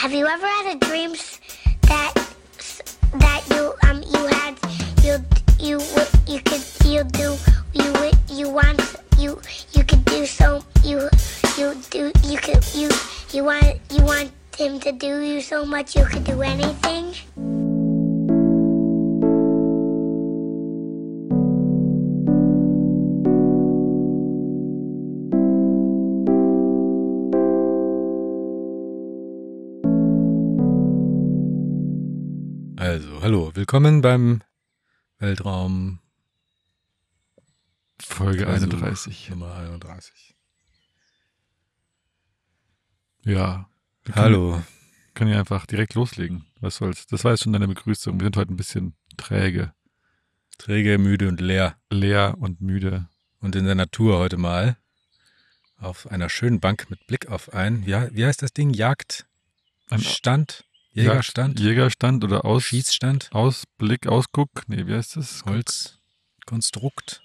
have you ever had a dreams that that you um you had you you you could you do you you want you you could do so you you do you could you you want you want him to do you so much you could do anything? Willkommen beim Weltraum Folge Versuch 31. Nummer 31. Ja. Wir können- Hallo. Können ja einfach direkt loslegen. Was soll's? Das war jetzt schon deine Begrüßung. Wir sind heute ein bisschen träge, Träge, müde und leer. leer und müde. Und in der Natur heute mal. Auf einer schönen Bank mit Blick auf ein, wie, wie heißt das Ding? Jagd? Ein Stand? Jägerstand? Jägerstand oder Aus, Schießstand? Ausblick, Ausguck. Nee, wie heißt das? Holzkonstrukt,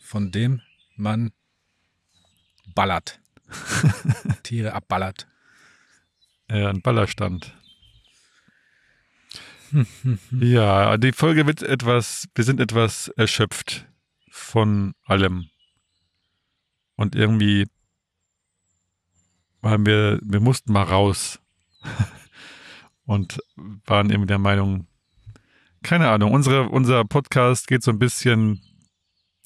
von dem man ballert. Tiere abballert. Äh, ein Ballerstand. ja, die Folge wird etwas, wir sind etwas erschöpft von allem. Und irgendwie waren wir, wir mussten mal raus. Und waren eben der Meinung, keine Ahnung, unsere, unser Podcast geht so ein bisschen,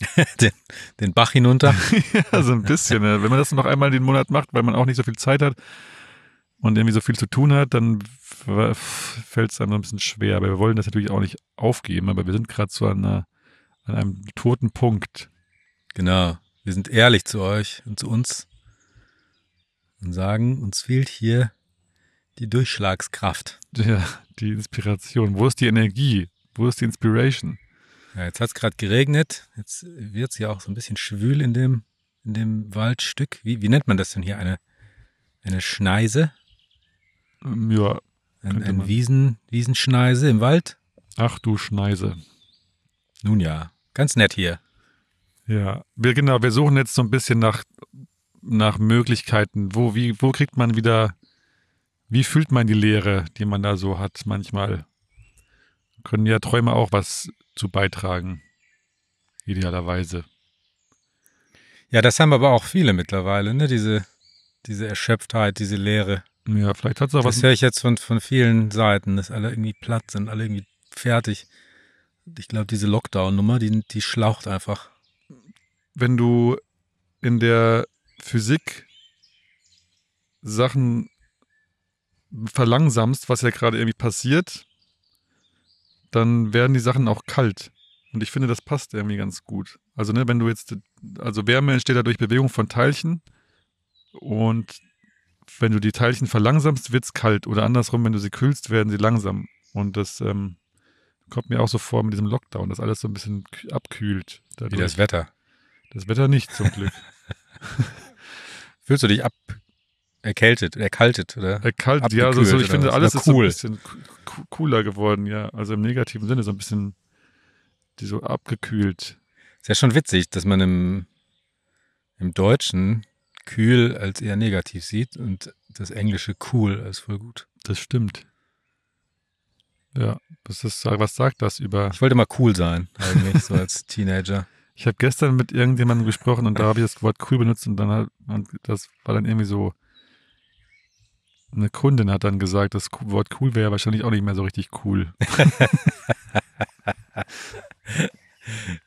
Den, den Bach hinunter. ja, so ein bisschen, wenn man das noch einmal den Monat macht, weil man auch nicht so viel Zeit hat und irgendwie so viel zu tun hat, dann fällt es einem so ein bisschen schwer. Aber wir wollen das natürlich auch nicht aufgeben, aber wir sind gerade so an, einer, an einem toten Punkt. Genau. Wir sind ehrlich zu euch und zu uns und sagen, uns fehlt hier die Durchschlagskraft. Ja, die Inspiration. Wo ist die Energie? Wo ist die Inspiration? Ja, jetzt hat es gerade geregnet. Jetzt wird es ja auch so ein bisschen schwül in dem, in dem Waldstück. Wie, wie nennt man das denn hier? Eine, eine Schneise? Ähm, Ja, Ein, ein. Wiesen, Wiesenschneise im Wald? ach du Schneise. Nun ja, ganz nett hier. Ja, wir, genau, wir suchen jetzt so ein bisschen nach, nach Möglichkeiten. Wo, wie, wo kriegt man wieder, wie fühlt man die Leere, die man da so hat manchmal? Können ja Träume auch was zu beitragen. Idealerweise. Ja, das haben aber auch viele mittlerweile, ne? Diese, diese Erschöpftheit, diese Leere. Ja, vielleicht hat es auch Das was. höre ich jetzt von, von vielen Seiten, dass alle irgendwie platt sind, alle irgendwie fertig. Ich glaube, diese Lockdown-Nummer, die, die schlaucht einfach. wenn du in der Physik Sachen verlangsamst, was ja gerade irgendwie passiert, dann werden die Sachen auch kalt. Und ich finde, das passt irgendwie ganz gut. Also, ne, wenn du jetzt, also Wärme entsteht ja durch Bewegung von Teilchen und wenn du die Teilchen verlangsamst, wird es kalt. Oder andersrum, wenn du sie kühlst, werden sie langsam. Und das ähm, kommt mir auch so vor mit diesem Lockdown, dass alles so ein bisschen kü- abkühlt. Wie dadurch. das Wetter. Das Wetter nicht, zum Glück. Fühlst du dich ab erkältet, erkaltet, oder? Erkaltet, ja, also so, ich finde, was? alles Oder ist so ein cool. bisschen co- cooler geworden, ja. Also im negativen Sinne so ein bisschen die so abgekühlt. Ist ja schon witzig, dass man im, im Deutschen kühl als eher negativ sieht und das Englische cool als voll gut. Das stimmt. Ja, was, ist, was sagt das über. Ich wollte mal cool sein, eigentlich, so als Teenager. Ich habe gestern mit irgendjemandem gesprochen und da habe ich das Wort cool benutzt und dann hat, und das war dann irgendwie so. Eine Kundin hat dann gesagt, das Wort cool wäre wahrscheinlich auch nicht mehr so richtig cool.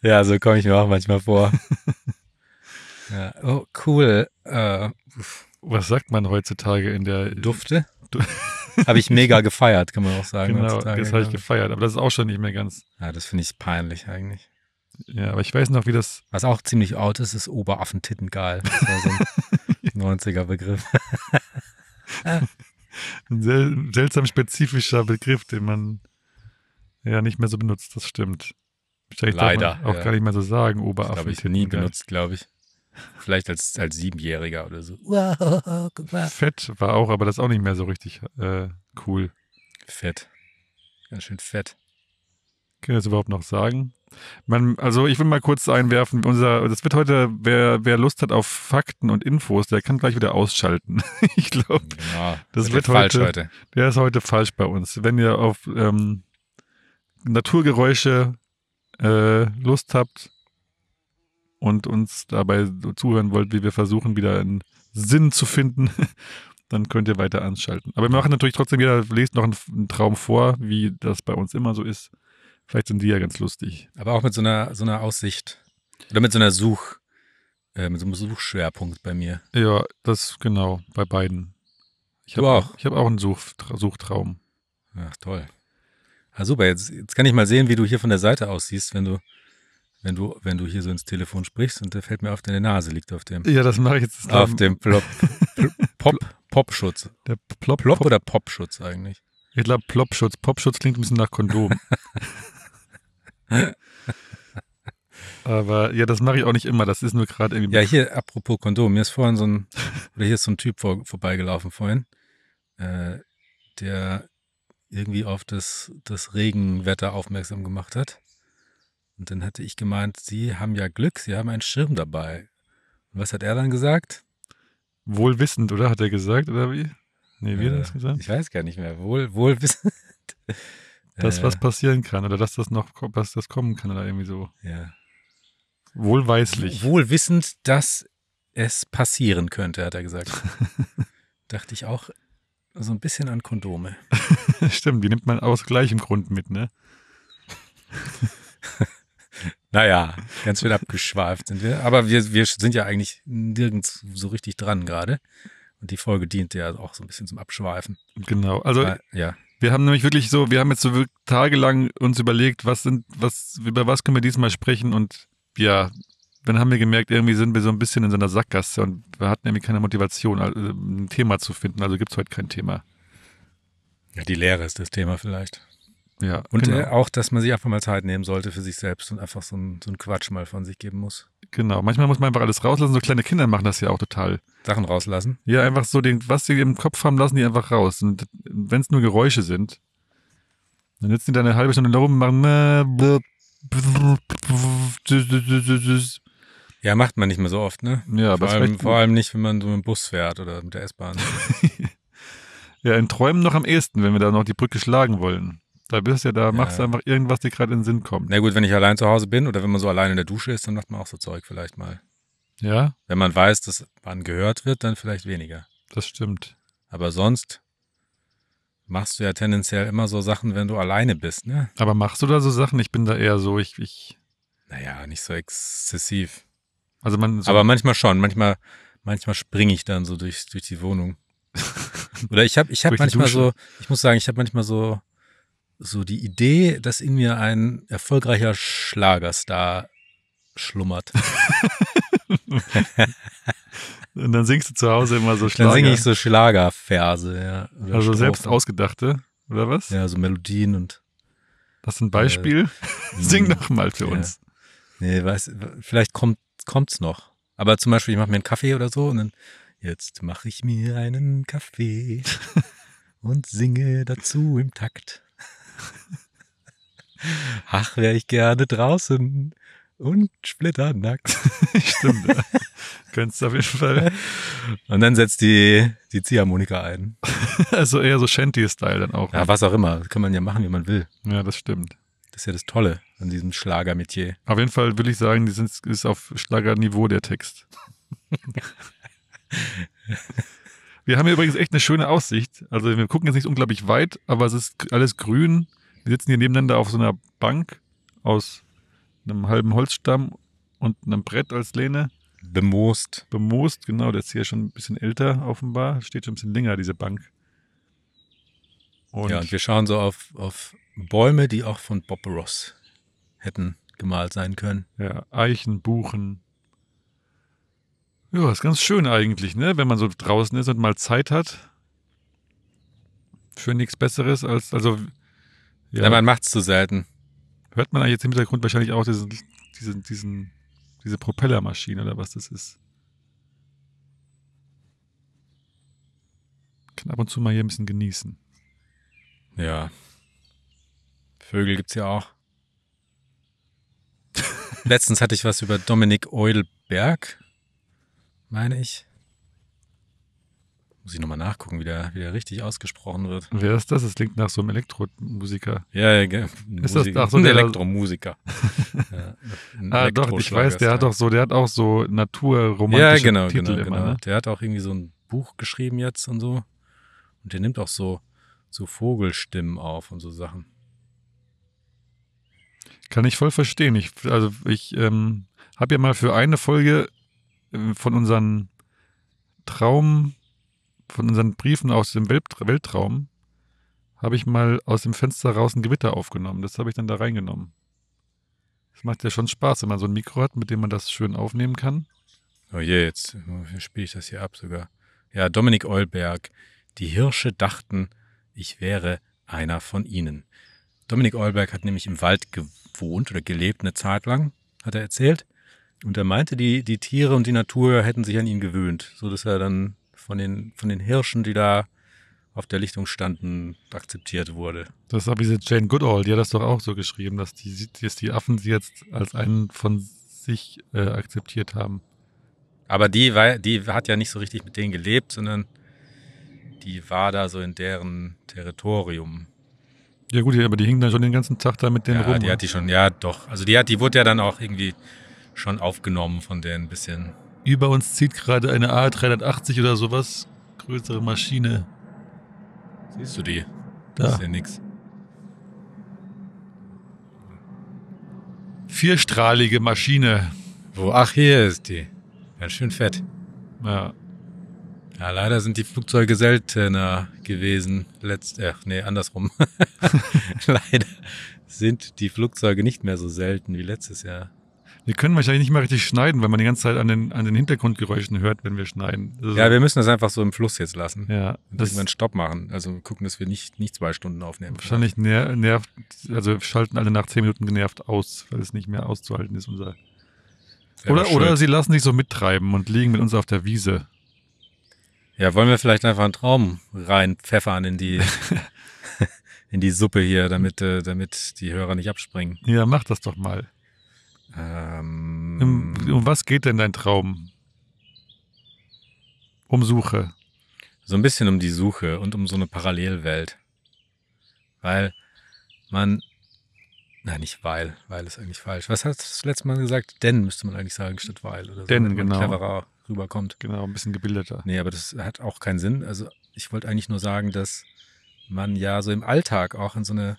Ja, so komme ich mir auch manchmal vor. ja, oh, cool. Äh, Was sagt man heutzutage in der Dufte? Du- Habe ich mega gefeiert, kann man auch sagen. Genau, heutzutage, das habe ich gefeiert, aber das ist auch schon nicht mehr ganz. Ja, das finde ich peinlich eigentlich. Ja, aber ich weiß noch, wie das Was auch ziemlich out ist, ist Oberaffentittengeil. Das war so ein 90er-Begriff. ein sel seltsam spezifischer Begriff, den man ja nicht mehr so benutzt, das stimmt. Darf Leider, man auch ja. gar nicht mehr so sagen, Oberaffen. habe ich nie benutzt, glaube ich. Vielleicht als, als Siebenjähriger oder so. Wow, guck mal. Fett war auch, aber das ist auch nicht mehr so richtig äh, cool. Fett. Ganz schön fett. Können wir das überhaupt noch sagen? Man, also ich will mal kurz einwerfen, unser, das wird heute, wer, wer Lust hat auf Fakten und Infos, der kann gleich wieder ausschalten. ich glaube, Ja, Das wird falsch heute- heute. der ist heute falsch bei uns. Wenn ihr auf ähm, Naturgeräusche äh, Lust habt und uns dabei zuhören wollt, wie wir versuchen, wieder einen Sinn zu finden, dann könnt ihr weiter anschalten. Aber wir machen natürlich trotzdem, jeder lest noch einen, einen Traum vor, wie das bei uns immer so ist. Vielleicht sind die ja ganz lustig. Aber auch mit so einer, so einer Aussicht. Oder mit so einer Such, äh, mit so einem Suchschwerpunkt bei mir. Ja, das genau, bei beiden. Ich Du hab auch? Ich habe auch einen Such, Suchtraum. Ach, toll. Ah, super, jetzt, jetzt kann ich mal sehen, wie du hier von der Seite aussiehst, wenn du, wenn du, wenn du hier so ins Telefon sprichst und da fällt mir auf, deine Nase liegt auf dem, Ja, das mache ich jetzt. auf dem Plop, Pop, Popschutz. der Plop, Plop oder Popschutz eigentlich? Ich glaube Plopschutz. Popschutz klingt ein bisschen nach Kondom. Aber ja, das mache ich auch nicht immer. Das ist nur gerade irgendwie. Ja, hier, apropos Kondom, mir ist vorhin so ein, oder hier ist so ein Typ vor, vorbeigelaufen vorhin, äh, der irgendwie auf das, das Regenwetter aufmerksam gemacht hat. Und dann hatte ich gemeint, Sie haben ja Glück, Sie haben einen Schirm dabei. Und was hat er dann gesagt? Wohlwissend, oder? Hat er gesagt, oder wie? Nee, wie hat er Äh, das gesagt? Ich weiß gar nicht mehr. Wohl, wohlwissend. Dass Äh, was passieren kann oder dass das noch was das kommen kann oder irgendwie so. ja. Wohlweislich. Wohlwissend, dass es passieren könnte, hat er gesagt. Dachte ich auch so ein bisschen an Kondome. Stimmt, die nimmt man aus gleichem Grund mit, ne? Naja, ganz schön abgeschweift sind wir. Aber wir, wir sind ja eigentlich nirgends so richtig dran gerade. Und die Folge dient ja auch so ein bisschen zum Abschweifen. Genau. Also Weil- ja. Wir haben nämlich wirklich so, wir haben jetzt so tagelang uns überlegt, was sind, was, über was können wir diesmal sprechen und ja, dann haben wir gemerkt, irgendwie sind wir so ein bisschen in so einer Sackgasse und wir hatten irgendwie keine Motivation, also, ein Thema zu finden. Also gibt es heute kein Thema. ja, die Lehre ist das Thema vielleicht. Ja, Und genau. äh, auch, dass man sich einfach mal Zeit nehmen sollte für sich selbst und einfach so ein, so ein Quatsch mal von sich geben muss. Genau. Manchmal muss man einfach alles rauslassen. So kleine Kinder machen das ja auch total. Sachen rauslassen. Ja, einfach so, den, was sie im Kopf haben, lassen die einfach raus. Und wenn es nur Geräusche sind, dann sitzen die da eine halbe Stunde da rum und machen. Ja, macht man nicht mehr so oft, ne? Ja, aber vor, allem, vor allem nicht, wenn man so mit dem Bus fährt oder mit der S-Bahn. Ja, in Träumen noch am ehesten, wenn wir da noch die Brücke schlagen wollen. Da bist du ja, da machst du einfach irgendwas, dir gerade in den Sinn kommt. Na gut, wenn ich allein zu Hause bin oder wenn man so allein in der Dusche ist, dann macht man auch so Zeug vielleicht mal. Ja, Wenn man weiß, dass man gehört wird, dann vielleicht weniger. das stimmt. Aber sonst machst du ja tendenziell immer so Sachen, wenn du alleine bist, ne? Aber machst du da so Sachen? Ich bin da eher so, ich, ich Naja, nicht so exzessiv. also man, so, Aber manchmal schon. Manchmal, manchmal springe ich dann so durch, durch die Wohnung. Oder ich habe ich hab manchmal so, ich muss sagen, ich habe manchmal so, so die Idee, dass in mir ein erfolgreicher Schlagerstar schlummert. und dann singst du zu Hause immer so Dann Schlager. singe ich so Schlagerverse, ja. Oder also selbst Strophen. ausgedachte, oder was? Ja, so Melodien und. Das ist ein Beispiel. Sing doch mal für ja. uns. Nee, weiß, vielleicht kommt, kommt's noch. Aber zum Beispiel, ich mache mir einen Kaffee oder so und dann, jetzt mache ich mir einen Kaffee und singe dazu im Takt. Ach, wäre ich gerne draußen und splitternackt. Stimmt. ja. Könntest du auf jeden Fall. Und dann setzt die, die Ziehharmonika ein. Also eher so Shanty-Style dann auch. Ja, was auch immer. Kann man ja machen, wie man will. ja, das stimmt. Das ist ja das Tolle an diesem Schlagermetier. Auf jeden Fall will ich sagen, die sind, ist auf Schlagerniveau der Text. Wir haben hier übrigens echt eine schöne Aussicht. Also wir gucken jetzt nicht unglaublich weit, aber es ist alles grün. Wir sitzen hier nebeneinander auf so einer Bank aus einem halben Holzstamm und einem Brett als Lehne. Bemoost. Bemoost, genau, der ist hier schon ein bisschen älter offenbar. Steht schon ein bisschen länger, diese Bank. Und, ja, und wir schauen so auf, auf Bäume, die auch von Bob Ross hätten gemalt sein können. Ja, Eichen, Buchen. Ja, ist ganz schön eigentlich, ne? Wenn man so draußen ist und mal Zeit hat. Für nichts Besseres als, also, ja, Ja. man macht's zu selten. hört man eigentlich jetzt im Hintergrund wahrscheinlich auch diesen, diesen, diesen, diese Propellermaschine oder was das ist. Kann ab und zu mal hier ein bisschen genießen. Ja. Vögel gibt's ja auch. letztens hatte ich was über Dominik Eudelberg, meine ich. Muss ich nochmal nachgucken, wie der, wie der richtig ausgesprochen wird. Wer ist das? Das klingt nach so einem Elektromusiker. Ja, ja ge- Ist das- Musik, ach so, ein Elektromusiker. ja, ein Ah, doch, ich weiß, der hat Elektroschlager doch so, der hat auch so naturromantische Ja, genau, Titel genau, immer, genau. ne? Der hat auch irgendwie so ein Buch geschrieben jetzt und so. Und der nimmt auch so, so Vogelstimmen auf und so Sachen. Kann ich voll verstehen. Ich, also ich ähm, habe ja mal für eine Folge von unseren Traum, von unseren Briefen aus dem Welt, Weltraum, habe ich mal aus dem Fenster raus ein Gewitter aufgenommen. Das habe ich dann da reingenommen. Das macht ja schon Spaß, wenn man so ein Mikro hat, mit dem man das schön aufnehmen kann. Oh je, jetzt spiele ich das hier ab sogar. Ja, Dominik Eulberg. Die Hirsche dachten, ich wäre einer von ihnen. Dominik Eulberg hat nämlich im Wald gewohnt oder gelebt eine Zeit lang, hat er erzählt. Und er meinte, die, die Tiere und die Natur hätten sich an ihn gewöhnt, so dass er dann von den, von den Hirschen, die da auf der Lichtung standen, akzeptiert wurde. Das ist aber diese Jane Goodall, die hat das doch auch so geschrieben, dass die, dass die Affen sie jetzt als einen von sich äh, akzeptiert haben. Aber die, war, die hat ja nicht so richtig mit denen gelebt, sondern die war da so in deren Territorium. Ja gut, aber die hingen dann schon den ganzen Tag da mit denen ja, rum. die hat die schon, ja doch. Also die hat, die wurde ja dann auch irgendwie schon aufgenommen von denen ein bisschen. Über uns zieht gerade eine A380 oder sowas. Größere Maschine. Siehst du die? Das Da. ist ja nix. Vierstrahlige Maschine. Wo? Ach, hier ist die. Ganz schön fett. Ja. Ja, leider sind die Flugzeuge seltener gewesen. Letzt, ach nee, andersrum. leider sind die Flugzeuge nicht mehr so selten wie letztes Jahr. Wir können wahrscheinlich nicht mal richtig schneiden, weil man die ganze Zeit an den, an den Hintergrundgeräuschen hört, wenn wir schneiden. Ist- Ja, wir müssen das einfach so im Fluss jetzt lassen. ja, Und das irgendwann Stopp machen. Also gucken, dass wir nicht, nicht zwei Stunden aufnehmen. wahrscheinlich ner nervt, also schalten alle nach zehn Minuten genervt aus, weil es nicht mehr auszuhalten ist. Unser oder, oder sie lassen sich so mittreiben und liegen mit uns auf der Wiese. Ja, wollen wir vielleicht einfach einen Traum reinpfeffern in die, in die Suppe hier, damit, äh, damit die Hörer nicht abspringen. Ja, mach das doch mal. Ähm, Um, um was geht denn dein Traum? Um Suche. so ein bisschen um die Suche und um so eine Parallelwelt. Weil man, nein, nicht weil, weil ist eigentlich falsch. Was hast du das letzte Mal gesagt? Denn müsste man eigentlich sagen, statt weil oder so. Denn, genau. cleverer rüberkommt. Genau, ein bisschen gebildeter. Nee, aber das hat auch keinen Sinn. Also ich wollte eigentlich nur sagen, dass man ja so im Alltag auch in so eine,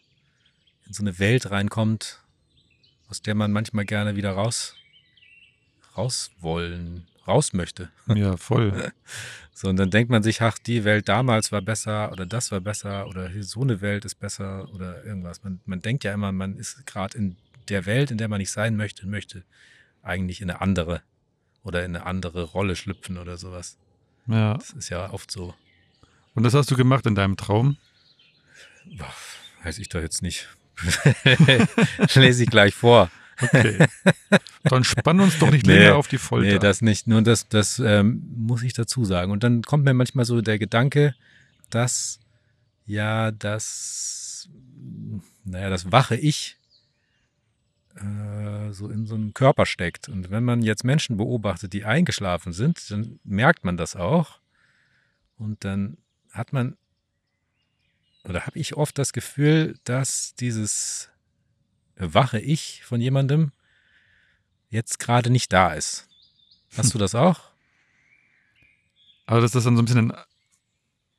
in so eine Welt reinkommt, aus der man manchmal gerne wieder raus, raus wollen, raus möchte. Ja, voll. So, und dann denkt man sich, ach, die Welt damals war besser oder das war besser oder so eine Welt ist besser oder irgendwas. Man, man denkt ja immer, man ist gerade in der Welt, in der man nicht sein möchte, und möchte eigentlich in eine andere oder in eine andere Rolle schlüpfen oder sowas. Ja. Das ist ja oft so. Und das hast du gemacht in deinem Traum? Boah, Weiß ich doch jetzt nicht. Lese ich gleich vor. Okay. Dann spann uns doch nicht Nee, länger auf die Folter. Nee, das nicht. Nur das, das ähm, muss ich dazu sagen. Und dann kommt mir manchmal so der Gedanke, dass ja das, naja, das wache Ich äh, so in so einem Körper steckt. Und wenn man jetzt Menschen beobachtet, die eingeschlafen sind, dann merkt man das auch. Und dann hat man, oder habe ich oft das Gefühl, dass dieses wache Ich von jemandem jetzt gerade nicht da ist. Hast du das auch? Aber dass das dann so ein bisschen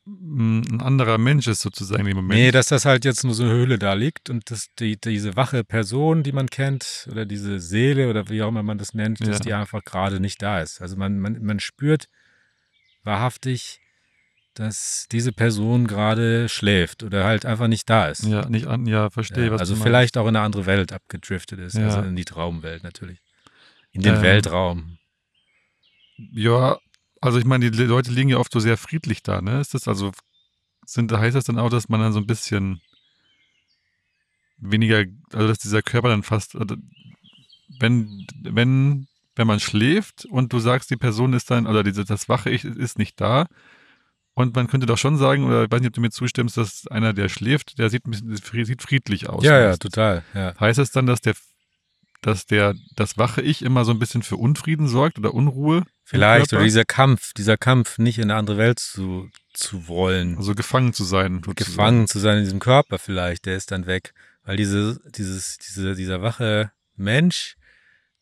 ein, ein anderer Mensch ist sozusagen im Moment. Nee, dass das halt jetzt nur so eine Höhle da liegt und dass die, diese wache Person, die man kennt, oder diese Seele oder wie auch immer man das nennt, dass Ja. die einfach gerade nicht da ist. Also man, man, man spürt wahrhaftig, dass diese Person gerade schläft oder halt einfach nicht da ist. ja, nicht an, ja, verstehe, Ja, was also du vielleicht auch in eine andere Welt abgedriftet ist, Ja. also in die Traumwelt natürlich. In den Ähm, Weltraum. meinst. Ja, also ich meine, die Leute liegen ja oft so sehr friedlich da, ne? Ist das also, sind, heißt das dann auch, dass man dann so ein bisschen weniger, also dass dieser Körper dann fast, also wenn, wenn, wenn man schläft und du sagst, die Person ist dann, oder diese, das wache Ich ist nicht da, und man könnte doch schon sagen, oder ich weiß nicht, ob du mir zustimmst, dass einer, der schläft, der sieht, ein bisschen, sieht friedlich aus. Ja, ja, total. Ja. Heißt es dann, dass der, dass der, das wache Ich immer so ein bisschen für Unfrieden sorgt oder Unruhe. Vielleicht, oder dieser Kampf, dieser Kampf, nicht in eine andere Welt zu, zu wollen. Also gefangen zu sein. sozusagen. gefangen zu sein in diesem Körper vielleicht, der ist dann weg. Weil diese, dieses, diese, dieser wache Mensch,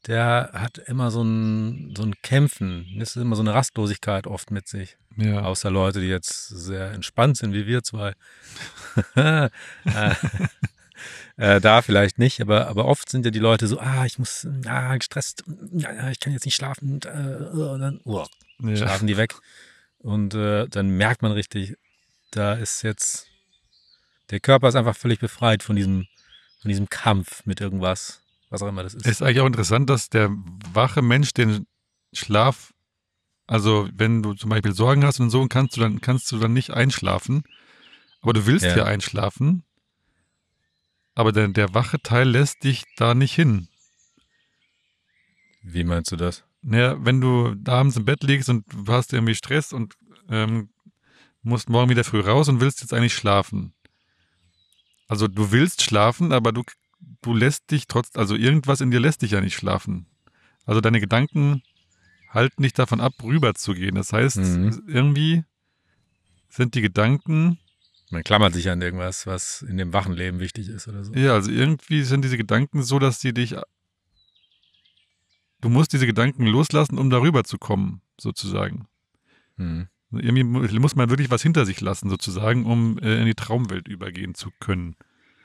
der hat immer so ein, so ein Kämpfen. Das ist immer so eine Rastlosigkeit oft mit sich. Ja. Außer Leute, die jetzt sehr entspannt sind, wie wir zwei. äh, äh, da vielleicht nicht, aber, aber oft sind ja die Leute so, ah, ich muss, ah, gestresst, ich kann jetzt nicht schlafen und, äh, und dann oh, ja. schlafen die weg. Und äh, dann merkt man richtig, da ist jetzt, der Körper ist einfach völlig befreit von diesem, von diesem Kampf mit irgendwas, was auch immer das ist. Ist eigentlich auch interessant, dass der wache Mensch den Schlaf, also wenn du zum Beispiel Sorgen hast und so, kannst du dann, kannst du dann nicht einschlafen. Aber du willst Ja. ja, einschlafen. Aber der, der wache Teil lässt dich da nicht hin. Wie meinst du das? Naja, wenn du abends im Bett liegst und du hast irgendwie Stress und ähm, musst morgen wieder früh raus und willst jetzt eigentlich schlafen. Also du willst schlafen, aber du, du lässt dich trotz, also irgendwas in dir lässt dich ja nicht schlafen. Also deine Gedanken halten dich davon ab, rüber zu gehen. Das heißt, Mhm. irgendwie sind die Gedanken, Man klammert sich an irgendwas, was in dem wachen Leben wichtig ist oder so. ja, also irgendwie sind diese Gedanken so, dass sie dich, du musst diese Gedanken loslassen, um darüber zu kommen, sozusagen. Mhm. Irgendwie mu- muss man wirklich was hinter sich lassen, sozusagen, um äh, in die Traumwelt übergehen zu können.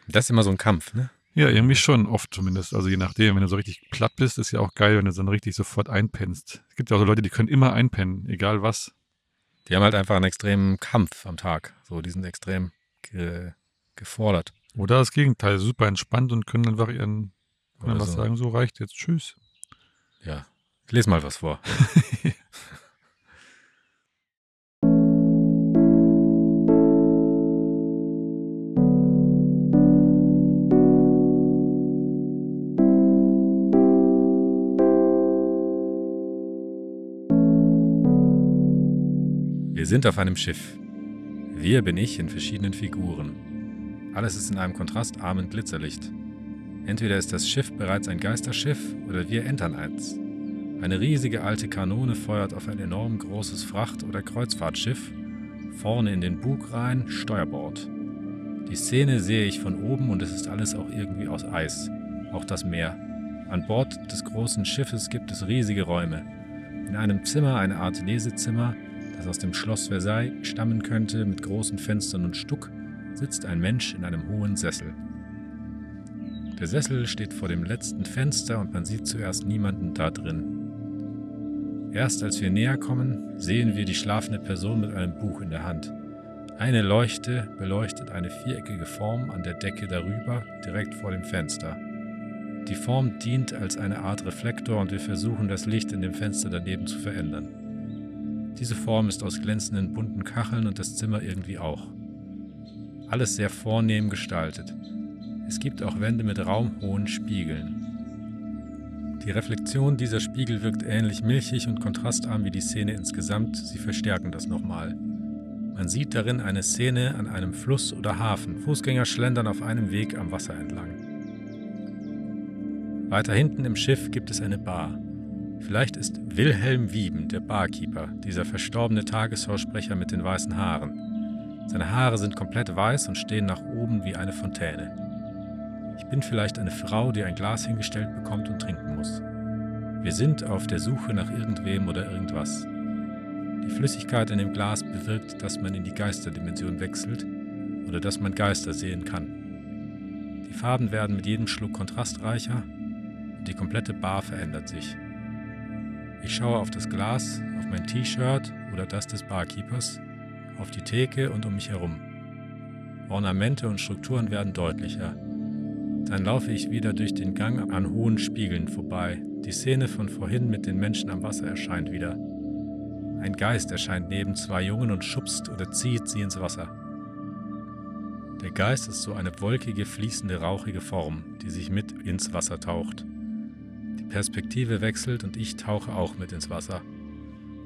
Das ist immer so ein Kampf, ne? Ja, irgendwie schon, oft zumindest. Also je nachdem, wenn du so richtig platt bist, ist ja auch geil, wenn du dann richtig sofort einpennst. Es gibt ja auch so Leute, die können immer einpennen, egal was. Die haben halt einfach einen extremen Kampf am Tag. So, die sind extrem ge gefordert. Oder das Gegenteil, super entspannt und können einfach ihren, können was so. sagen, so reicht jetzt, tschüss. Ja. Ich lese mal was vor. sind auf einem Schiff. Wir bin ich in verschiedenen Figuren. Alles ist in einem kontrastarmen Glitzerlicht. Entweder ist das Schiff bereits ein Geisterschiff oder wir entern eins. Eine riesige alte Kanone feuert auf ein enorm großes Fracht- oder Kreuzfahrtschiff. Vorne in den Bug rein, Steuerbord. Die Szene sehe ich von oben und es ist alles auch irgendwie aus Eis. Auch das Meer. An Bord des großen Schiffes gibt es riesige Räume. In einem Zimmer eine Art Lesezimmer, das aus dem Schloss Versailles stammen könnte, mit großen Fenstern und Stuck, sitzt ein Mensch in einem hohen Sessel. Der Sessel steht vor dem letzten Fenster und man sieht zuerst niemanden da drin. Erst als wir näher kommen, sehen wir die schlafende Person mit einem Buch in der Hand. Eine Leuchte beleuchtet eine viereckige Form an der Decke darüber, direkt vor dem Fenster. Die Form dient als eine Art Reflektor und wir versuchen das Licht in dem Fenster daneben zu verändern. Diese Form ist aus glänzenden bunten Kacheln und das Zimmer irgendwie auch. Alles sehr vornehm gestaltet. Es gibt auch Wände mit raumhohen Spiegeln. Die Reflexion dieser Spiegel wirkt ähnlich milchig und kontrastarm wie die Szene insgesamt, sie verstärken das nochmal. Man sieht darin eine Szene an einem Fluss oder Hafen. Fußgänger schlendern auf einem Weg am Wasser entlang. Weiter hinten im Schiff gibt es eine Bar. Vielleicht ist Wilhelm Wieben der Barkeeper, dieser verstorbene Tagesschausprecher mit den weißen Haaren. Seine Haare sind komplett weiß und stehen nach oben wie eine Fontäne. Ich bin vielleicht eine Frau, die ein Glas hingestellt bekommt und trinken muss. Wir sind auf der Suche nach irgendwem oder irgendwas. Die Flüssigkeit in dem Glas bewirkt, dass man in die Geisterdimension wechselt oder dass man Geister sehen kann. Die Farben werden mit jedem Schluck kontrastreicher und die komplette Bar verändert sich. Ich schaue auf das Glas, auf mein T-Shirt oder das des Barkeepers, auf die Theke und um mich herum. Ornamente und Strukturen werden deutlicher. Dann laufe ich wieder durch den Gang an hohen Spiegeln vorbei. Die Szene von vorhin mit den Menschen am Wasser erscheint wieder. Ein Geist erscheint neben zwei Jungen und schubst oder zieht sie ins Wasser. Der Geist ist so eine wolkige, fließende, rauchige Form, die sich mit ins Wasser taucht. Perspektive wechselt und ich tauche auch mit ins Wasser.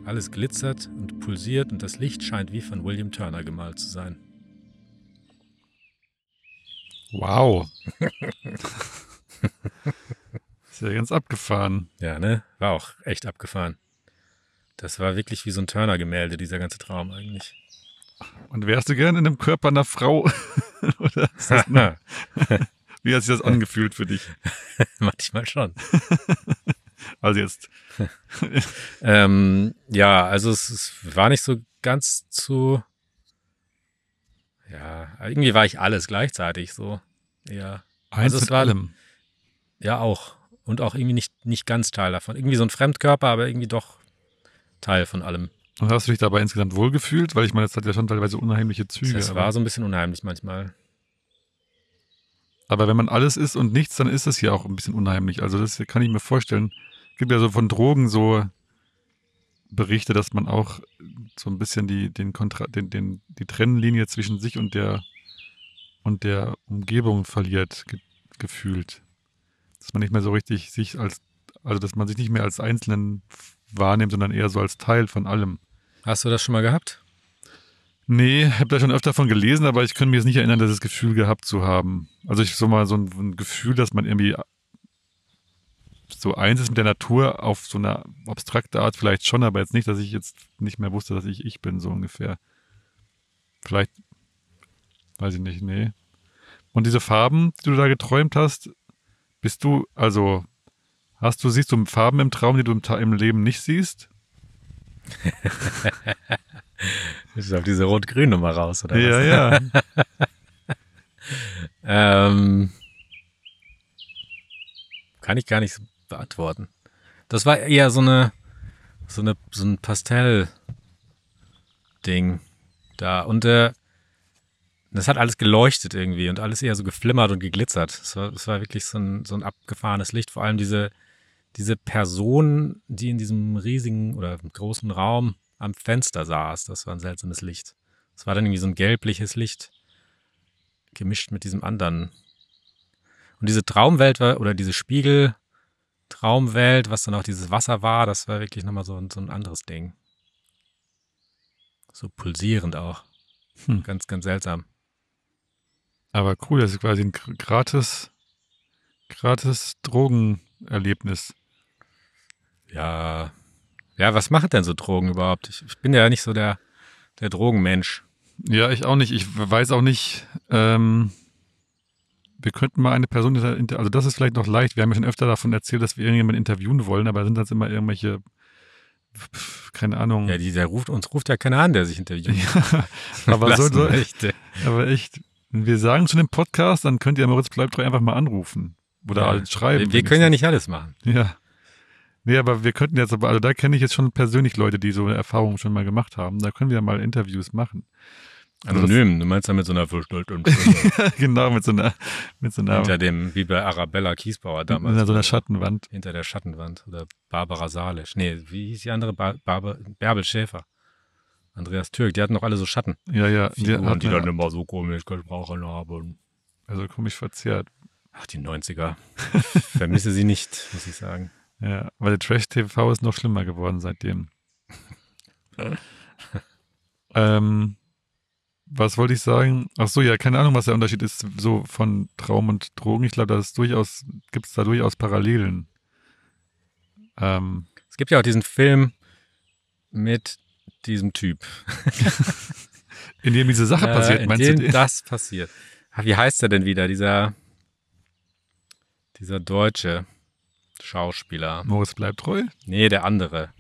Alles glitzert und pulsiert und das Licht scheint wie von William Turner gemalt zu sein. Wow. Ist ja ganz abgefahren. Ja, ne? War auch echt abgefahren. Das war wirklich wie so ein Turner-Gemälde, dieser ganze Traum eigentlich. Und wärst du gern in einem Körper einer Frau? Oder wie hat sich das angefühlt für dich? Manchmal schon. Also jetzt. Ähm, ja, also es, es war nicht so ganz zu. Ja, irgendwie war ich alles gleichzeitig so. Ja. Eins Also es mit war- allem. Ja, auch. Und auch irgendwie nicht, nicht ganz Teil davon. Irgendwie so ein Fremdkörper, aber irgendwie doch Teil von allem. Und hast du dich dabei insgesamt wohlgefühlt? Weil ich meine, das hat ja schon teilweise unheimliche Züge. Aber, war so ein bisschen unheimlich manchmal. Aber wenn man alles ist und nichts, dann ist das hier auch ein bisschen unheimlich. Also das kann ich mir vorstellen. Es gibt ja so von Drogen so Berichte, dass man auch so ein bisschen die, den Kontra den, den, die Trennlinie zwischen sich und der und der Umgebung verliert, ge gefühlt. Dass man nicht mehr so richtig sich als, also dass man sich nicht mehr als Einzelnen wahrnimmt, sondern eher so als Teil von allem. Hast du das schon mal gehabt? Nee, habe da schon öfter von gelesen, aber ich könnte mir jetzt nicht erinnern, das Gefühl gehabt zu haben. Also ich so mal so ein, ein Gefühl, dass man irgendwie so eins ist mit der Natur auf so eine abstrakte Art vielleicht schon, aber jetzt nicht, dass ich jetzt nicht mehr wusste, dass ich ich bin, so ungefähr. Vielleicht, weiß ich nicht, nee. Und diese Farben, die du da geträumt hast, bist du, also, hast du, siehst du Farben im Traum, die du im, im Leben nicht siehst? Ist auf diese Rot-Grün-Nummer raus, oder ja, was? ja. Ähm, kann ich gar nicht beantworten. Das war eher so eine, so eine, so ein Pastell-Ding da. Und äh, das hat alles geleuchtet irgendwie und alles eher so geflimmert und geglitzert. Es war, es war wirklich so ein, so ein abgefahrenes Licht. Vor allem diese, diese Person, die in diesem riesigen oder großen Raum am Fenster saß, das war ein seltsames Licht. Es war dann irgendwie so ein gelbliches Licht gemischt mit diesem anderen. Und diese Traumwelt war, oder diese Spiegel-Traumwelt, was dann auch dieses Wasser war, das war wirklich nochmal so, ein- so ein anderes Ding. So pulsierend auch. Hm. Ganz, ganz seltsam. Aber cool, das ist quasi ein gr- gratis, gratis Drogenerlebnis. Ja. Ja, was machen denn so Drogen überhaupt? Ich, ich bin ja nicht so der, der Drogenmensch. Ja, ich auch nicht. Ich weiß auch nicht. Ähm, wir könnten mal eine Person, also das ist vielleicht noch leicht. Wir haben ja schon öfter davon erzählt, dass wir irgendjemanden interviewen wollen, aber sind das immer irgendwelche, keine Ahnung. Ja, die, der ruft, uns ruft ja keiner an, der sich interviewt. aber, so, so, möchte. aber echt, wenn wir sagen schon im Podcast, dann könnt ihr Moritz bleibt einfach mal anrufen. Oder Ja. halt schreiben. Wir, wir können ja nicht alles machen. Ja. Nee, aber wir könnten jetzt, aber also da kenne ich jetzt schon persönlich Leute, die so eine Erfahrung schon mal gemacht haben. Da können wir mal Interviews machen. Also Anonym, du meinst da mit so einer Stimme genau, mit so einer, mit so einer, hinter dem, wie bei Arabella Kiesbauer damals. mit so einer Schattenwand. hinter der Schattenwand oder Barbara Salisch. Nee, wie hieß die andere? Bar Barber, Bärbel Schäfer. Andreas Türk, die hatten doch alle so Schattenfiguren, Ja, ja. Die die, hatten die ja- dann immer so komisch gesprochen haben. Also komisch verzerrt. Ach, die 90er. Ich vermisse sie nicht, muss ich sagen. Ja, weil der Trash-TV ist noch schlimmer geworden seitdem. ähm, was wollte ich sagen? Ach so, ja, keine Ahnung, was der Unterschied ist so von Traum und Drogen. Ich glaube, da durchaus, gibt es da durchaus Parallelen. Ähm, Es gibt ja auch diesen Film mit diesem Typ. in dem diese Sache passiert, Äh, in meinst dem du? das passiert. Wie heißt er denn wieder? Dieser, dieser deutsche Schauspieler. Moritz bleibt treu? Nee, der andere.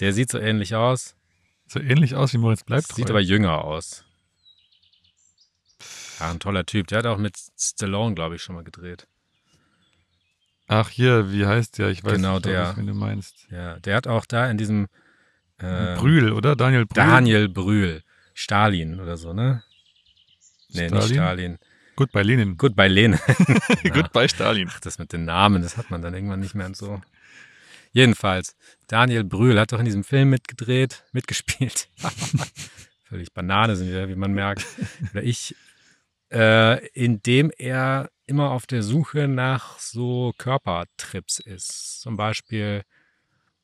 Der sieht so ähnlich aus. So ähnlich aus wie Moritz bleibt treu. Sieht aber jünger aus. Ja, ein toller Typ. Der hat auch mit Stallone, glaube ich, schon mal gedreht. Ach, hier, wie heißt der? Ich weiß Genau nicht, der. wen du meinst. Ja, der hat auch da in diesem äh, Brühl, oder? Daniel Brühl. Daniel Brühl. Stalin oder so, ne? Nee, nicht Stalin? Gut bei Lenin. Gut bei Lenin. Gut bei Stalin. Ach, das mit den Namen, das hat man dann irgendwann nicht mehr so. Jedenfalls, Daniel Brühl hat doch in diesem Film mitgedreht, mitgespielt. Völlig Banane sind wir, wie man merkt. Oder ich, äh, indem er immer auf der Suche nach so Körpertrips ist. Zum Beispiel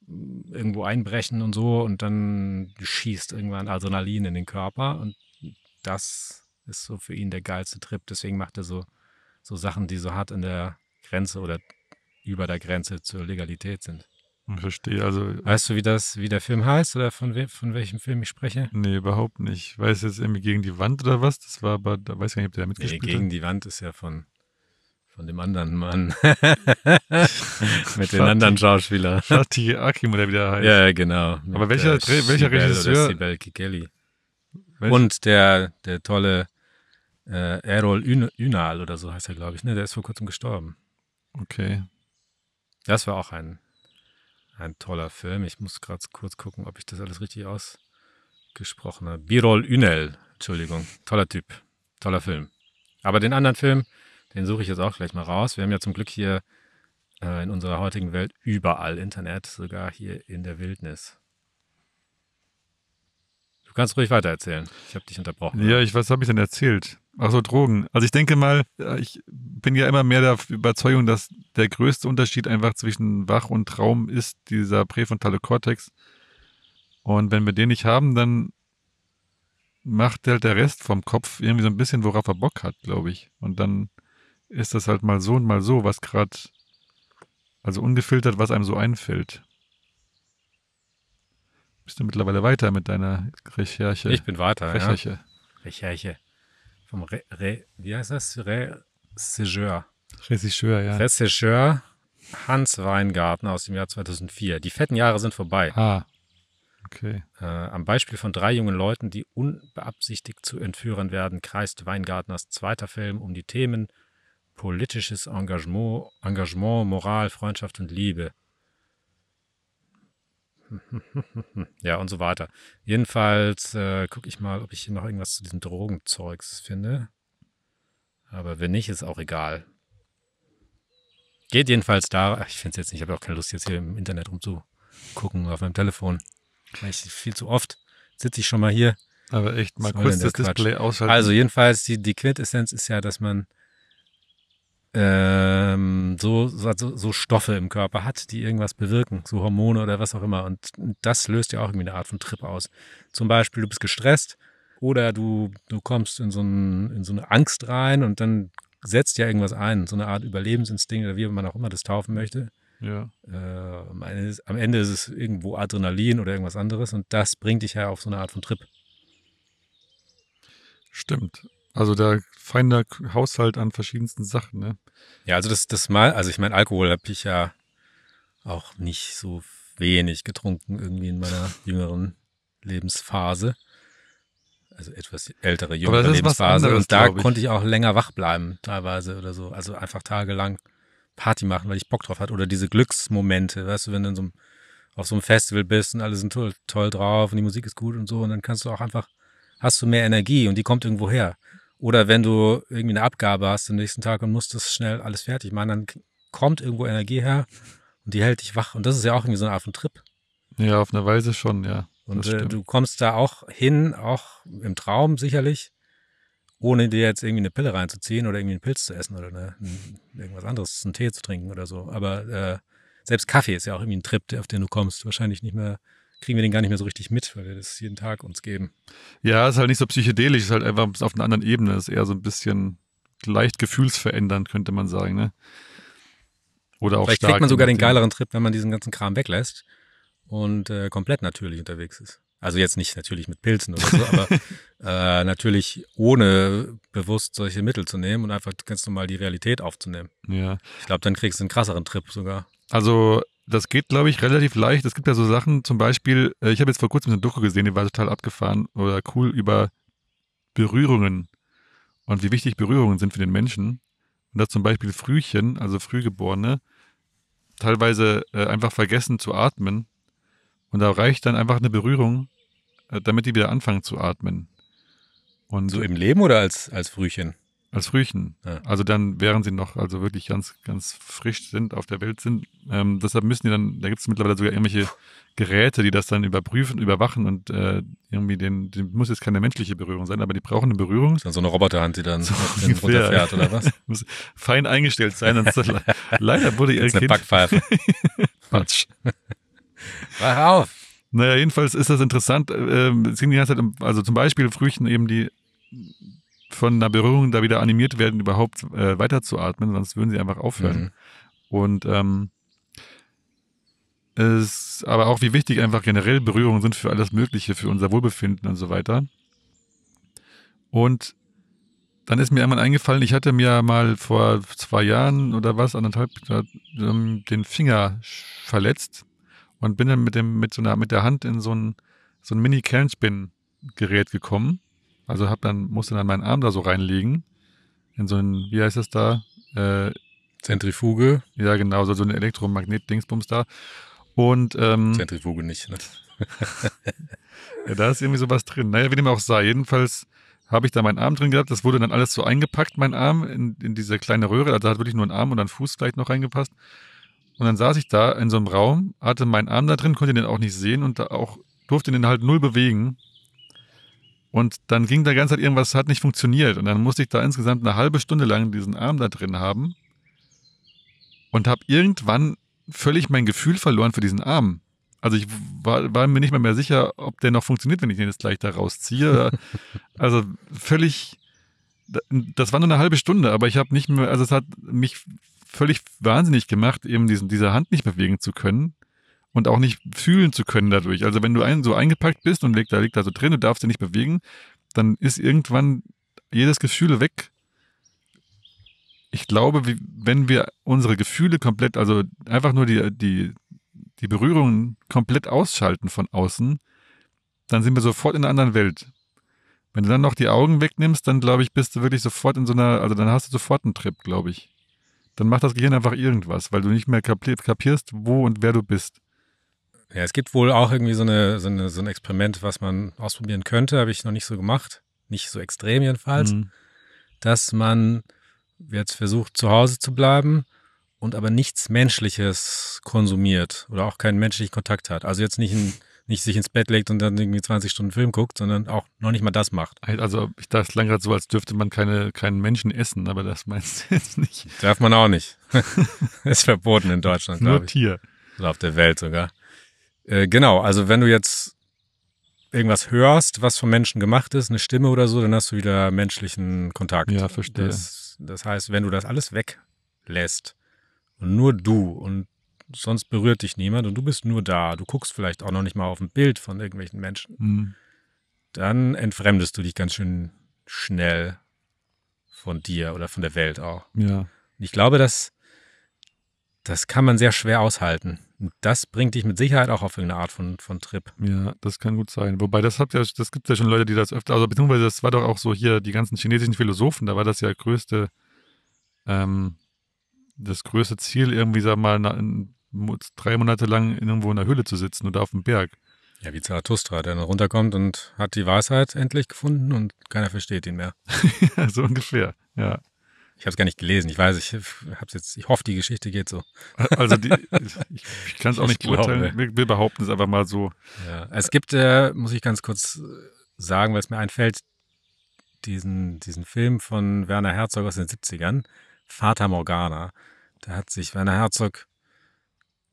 mh, irgendwo einbrechen und so und dann schießt irgendwann Adrenalin in den Körper und das ist so für ihn der geilste Trip. Deswegen macht er so, so Sachen, die so hart an der Grenze oder über der Grenze zur Legalität sind. Ich verstehe. Also, Weißt du, wie das, wie der Film heißt oder von, we von welchem Film ich spreche? nee, überhaupt nicht. Weiß jetzt irgendwie gegen die Wand oder was? Das war aber, da weiß ich gar nicht, ob der Nee, mitgespielt gegen hat. die Wand ist ja von, von dem anderen Mann. Mit den anderen Schauspielern. Fatih Akim oder wie der heißt. Ja, genau. Mit, Aber welcher äh, welcher Regisseur- Sibel Kikeli. Welch- Und der, der tolle äh, Errol Ün- Ünal oder so heißt er, glaube ich. Ne? Der ist vor kurzem gestorben. Okay. Das war auch ein, ein toller Film. Ich muss gerade kurz gucken, ob ich das alles richtig ausgesprochen habe. Birol Ünel, Entschuldigung. Toller Typ. Toller Film. Aber den anderen Film, den suche ich jetzt auch gleich mal raus. Wir haben ja zum Glück hier äh, in unserer heutigen Welt überall Internet, sogar hier in der Wildnis. Du kannst ruhig weitererzählen. Ich habe dich unterbrochen. Ja, ich, was habe ich denn erzählt? Ach so, Drogen. Also ich denke mal, äh, ich bin ja immer mehr der Überzeugung, dass der größte Unterschied einfach zwischen Wach und Traum ist dieser präfrontale Kortex. Und wenn wir den nicht haben, dann macht halt der Rest vom Kopf irgendwie so ein bisschen, worauf er Bock hat, glaube ich. Und dann ist das halt mal so und mal so, was gerade, also ungefiltert, was einem so einfällt. Bist du mittlerweile weiter mit deiner Recherche? Ich bin weiter. Ja. Recherche. Recherche. Vom Re, Re, wie heißt das? Regisseur. Regisseur, ja. Regisseur Hans Weingarten aus dem Jahr 2004. Die fetten Jahre sind vorbei. Ah, okay. Äh, am Beispiel von drei jungen Leuten, die unbeabsichtigt zu Entführern werden, kreist Weingartners zweiter Film um die Themen politisches Engagement, Engagement, Moral, Freundschaft und Liebe. ja, und so weiter. Jedenfalls äh, gucke ich mal, ob ich hier noch irgendwas zu diesem Drogenzeugs finde. Aber wenn nicht, ist auch egal. Geht jedenfalls da. ach, Ich finde es jetzt nicht, ich habe auch keine Lust, jetzt hier im Internet rumzugucken auf meinem Telefon. Ich viel zu oft sitze ich schon mal hier. Aber echt mal kurz das? Display ausschalten. Also jedenfalls, die, die Quintessenz ist ja, dass man ähm, so, so, so Stoffe im Körper hat, die irgendwas bewirken, so Hormone oder was auch immer. Und das löst ja auch irgendwie eine Art von Trip aus. Zum Beispiel, du bist gestresst oder du, du kommst in so, ein, in so eine Angst rein und dann setzt ja irgendwas ein, so eine Art Überlebensinstinkt oder wie man auch immer das taufen möchte. ja. Äh, am, Ende ist, am Ende ist es irgendwo Adrenalin oder irgendwas anderes und das bringt dich ja auf so eine Art von Trip. Stimmt. Also der feiner Haushalt an verschiedensten Sachen, ne? Ja, also das, das mal, also ich meine, Alkohol habe ich ja auch nicht so wenig getrunken irgendwie in meiner jüngeren Lebensphase. Also etwas ältere, jüngere Lebensphase. anderes, Und da konnte ich auch länger wach bleiben, teilweise oder so. Also einfach tagelang Party machen, weil ich Bock drauf hatte. Oder diese Glücksmomente, weißt du, wenn du in so einem, auf so einem Festival bist und alle sind toll, toll drauf und die Musik ist gut und so. Und dann kannst du auch einfach, hast du mehr Energie und die kommt irgendwo her. Oder wenn du irgendwie eine Abgabe hast am nächsten Tag und musst das schnell alles fertig machen, dann kommt irgendwo Energie her und die hält dich wach. Und das ist ja auch irgendwie so eine Art von Trip. Ja, auf eine Weise schon, ja. Und äh, du kommst da auch hin, auch im Traum sicherlich, ohne dir jetzt irgendwie eine Pille reinzuziehen oder irgendwie einen Pilz zu essen oder eine, ein- irgendwas anderes, einen Tee zu trinken oder so. Aber äh, selbst Kaffee ist ja auch irgendwie ein Trip, auf den du kommst. Wahrscheinlich nicht mehr, kriegen wir den gar nicht mehr so richtig mit, weil wir das jeden Tag uns geben. Ja, ist halt nicht so psychedelisch, ist halt einfach auf einer anderen Ebene. Ist eher so ein bisschen leicht gefühlsverändernd, könnte man sagen, ne? Oder auch Vielleicht stark. kriegt man sogar den geileren Trip, wenn man diesen ganzen Kram weglässt und äh, komplett natürlich unterwegs ist. Also jetzt nicht natürlich mit Pilzen oder so, aber äh, natürlich ohne bewusst solche Mittel zu nehmen und einfach ganz normal die Realität aufzunehmen. Ja. Ich glaube, dann kriegst du einen krasseren Trip sogar. Also, das geht, glaube ich, relativ leicht. Es gibt ja so Sachen, zum Beispiel, äh, ich habe jetzt vor kurzem eine Doku gesehen, die war total abgefahren oder cool über Berührungen und wie wichtig Berührungen sind für den Menschen. Und dass zum Beispiel Frühchen, also Frühgeborene, teilweise äh, einfach vergessen zu atmen. Und da reicht dann einfach eine Berührung, äh, damit die wieder anfangen zu atmen. Und So im Leben oder als, als Frühchen? Als Frühchen. Ja. Also dann, während sie noch also wirklich ganz, ganz frisch sind, auf der Welt sind. Ähm, deshalb müssen die dann, da gibt es mittlerweile sogar irgendwelche Geräte, die das dann überprüfen, überwachen und äh, irgendwie den, den muss jetzt keine menschliche Berührung sein, aber die brauchen eine Berührung. Ist dann so eine Roboterhand, die dann So runterfährt oder was? Muss fein eingestellt sein. Leider wurde ihr Jetzt eine Kind Backpfeife. Quatsch. Wach auf! Naja, jedenfalls ist das interessant. Ähm, es ging die ganze Zeit um, also zum Beispiel Früchten eben, die von einer Berührung da wieder animiert werden, überhaupt äh, weiterzuatmen, sonst würden sie einfach aufhören. Mhm. Und ähm, es aber auch wie wichtig einfach generell Berührungen sind für alles Mögliche, für unser Wohlbefinden und so weiter. Und dann ist mir einmal eingefallen, ich hatte mir mal vor zwei Jahren oder was, anderthalb, ähm, den Finger verletzt und bin dann mit dem, mit so einer, mit der Hand in so ein, so ein Mini-Kernspin-Gerät gekommen. Also hab dann, musste dann meinen Arm da so reinlegen. In so ein, wie heißt das da? Äh, Zentrifuge. Ja, genau, so, so ein Elektromagnet-Dingsbums da. Und ähm, Zentrifuge nicht, ne? ja, da ist irgendwie sowas drin. Naja, wie dem auch sei. Jedenfalls habe ich da meinen Arm drin gehabt. Das wurde dann alles so eingepackt, mein Arm, in, in diese kleine Röhre. Also da hat wirklich nur ein Arm und ein Fuß vielleicht noch reingepasst. Und dann saß ich da in so einem Raum, hatte meinen Arm da drin, konnte den auch nicht sehen und da auch durfte den halt null bewegen. Und dann ging da ganze Zeit irgendwas, hat nicht funktioniert. Und dann musste ich da insgesamt eine halbe Stunde lang diesen Arm da drin haben und habe irgendwann völlig mein Gefühl verloren für diesen Arm. Also ich war, war, mir nicht mal mehr sicher, ob der noch funktioniert, wenn ich den jetzt gleich da rausziehe. also völlig, das war nur eine halbe Stunde, aber ich habe nicht mehr, also es hat mich völlig wahnsinnig gemacht, eben diesen, diese Hand nicht bewegen zu können und auch nicht fühlen zu können dadurch. Also wenn du ein, so eingepackt bist und liegt, da liegt da so drin, du darfst dich nicht bewegen, dann ist irgendwann jedes Gefühl weg ich glaube, wenn wir unsere Gefühle komplett, also einfach nur die, die, die Berührungen komplett ausschalten von außen, dann sind wir sofort in einer anderen Welt. Wenn du dann noch die Augen wegnimmst, dann glaube ich, bist du wirklich sofort in so einer, also dann hast du sofort einen Trip, glaube ich. Dann macht das Gehirn einfach irgendwas, weil du nicht mehr kapierst, wo und wer du bist. Ja, es gibt wohl auch irgendwie so, eine, so, eine, so ein Experiment, was man ausprobieren könnte, habe ich noch nicht so gemacht. Nicht so extrem jedenfalls. Mhm. Dass man jetzt versucht, zu Hause zu bleiben und aber nichts Menschliches konsumiert oder auch keinen menschlichen Kontakt hat. Also jetzt nicht, in, nicht sich ins Bett legt und dann irgendwie 20 Stunden Film guckt, sondern auch noch nicht mal das macht. Also ich dachte lange gerade so, als dürfte man keine, keinen Menschen essen, aber das meinst du jetzt nicht. Darf man auch nicht. ist verboten in Deutschland, glaube ich. Nur Tier. Oder auf der Welt sogar. Äh, genau, also wenn du jetzt irgendwas hörst, was von Menschen gemacht ist, eine Stimme oder so, dann hast du wieder menschlichen Kontakt. Ja, verstehe. Das das heißt, wenn du das alles weglässt und nur du und sonst berührt dich niemand und du bist nur da, du guckst vielleicht auch noch nicht mal auf ein Bild von irgendwelchen Menschen, mhm. dann entfremdest du dich ganz schön schnell von dir oder von der Welt auch. Ja. Und ich glaube, dass das kann man sehr schwer aushalten. Und das bringt dich mit Sicherheit auch auf irgendeine Art von, von Trip. Ja, das kann gut sein. Wobei, das ja, das gibt ja schon Leute, die das öfter, also beziehungsweise das war doch auch so hier, die ganzen chinesischen Philosophen, da war das ja größte, ähm, das größte Ziel, irgendwie, sag mal, na, in, drei Monate lang irgendwo in der Höhle zu sitzen oder auf dem Berg. Ja, wie Zarathustra, der dann runterkommt und hat die Weisheit endlich gefunden und keiner versteht ihn mehr. ja, so ungefähr, ja. Ich habe es gar nicht gelesen. Ich weiß, ich habe jetzt. Ich hoffe, die Geschichte geht so. Also die, ich, ich kann es auch nicht beurteilen. Wir, wir, behaupten es einfach mal so. Ja, es gibt, äh, muss ich ganz kurz sagen, weil es mir einfällt, diesen diesen Film von Werner Herzog aus den 70ern, Vater Morgana. Da hat sich Werner Herzog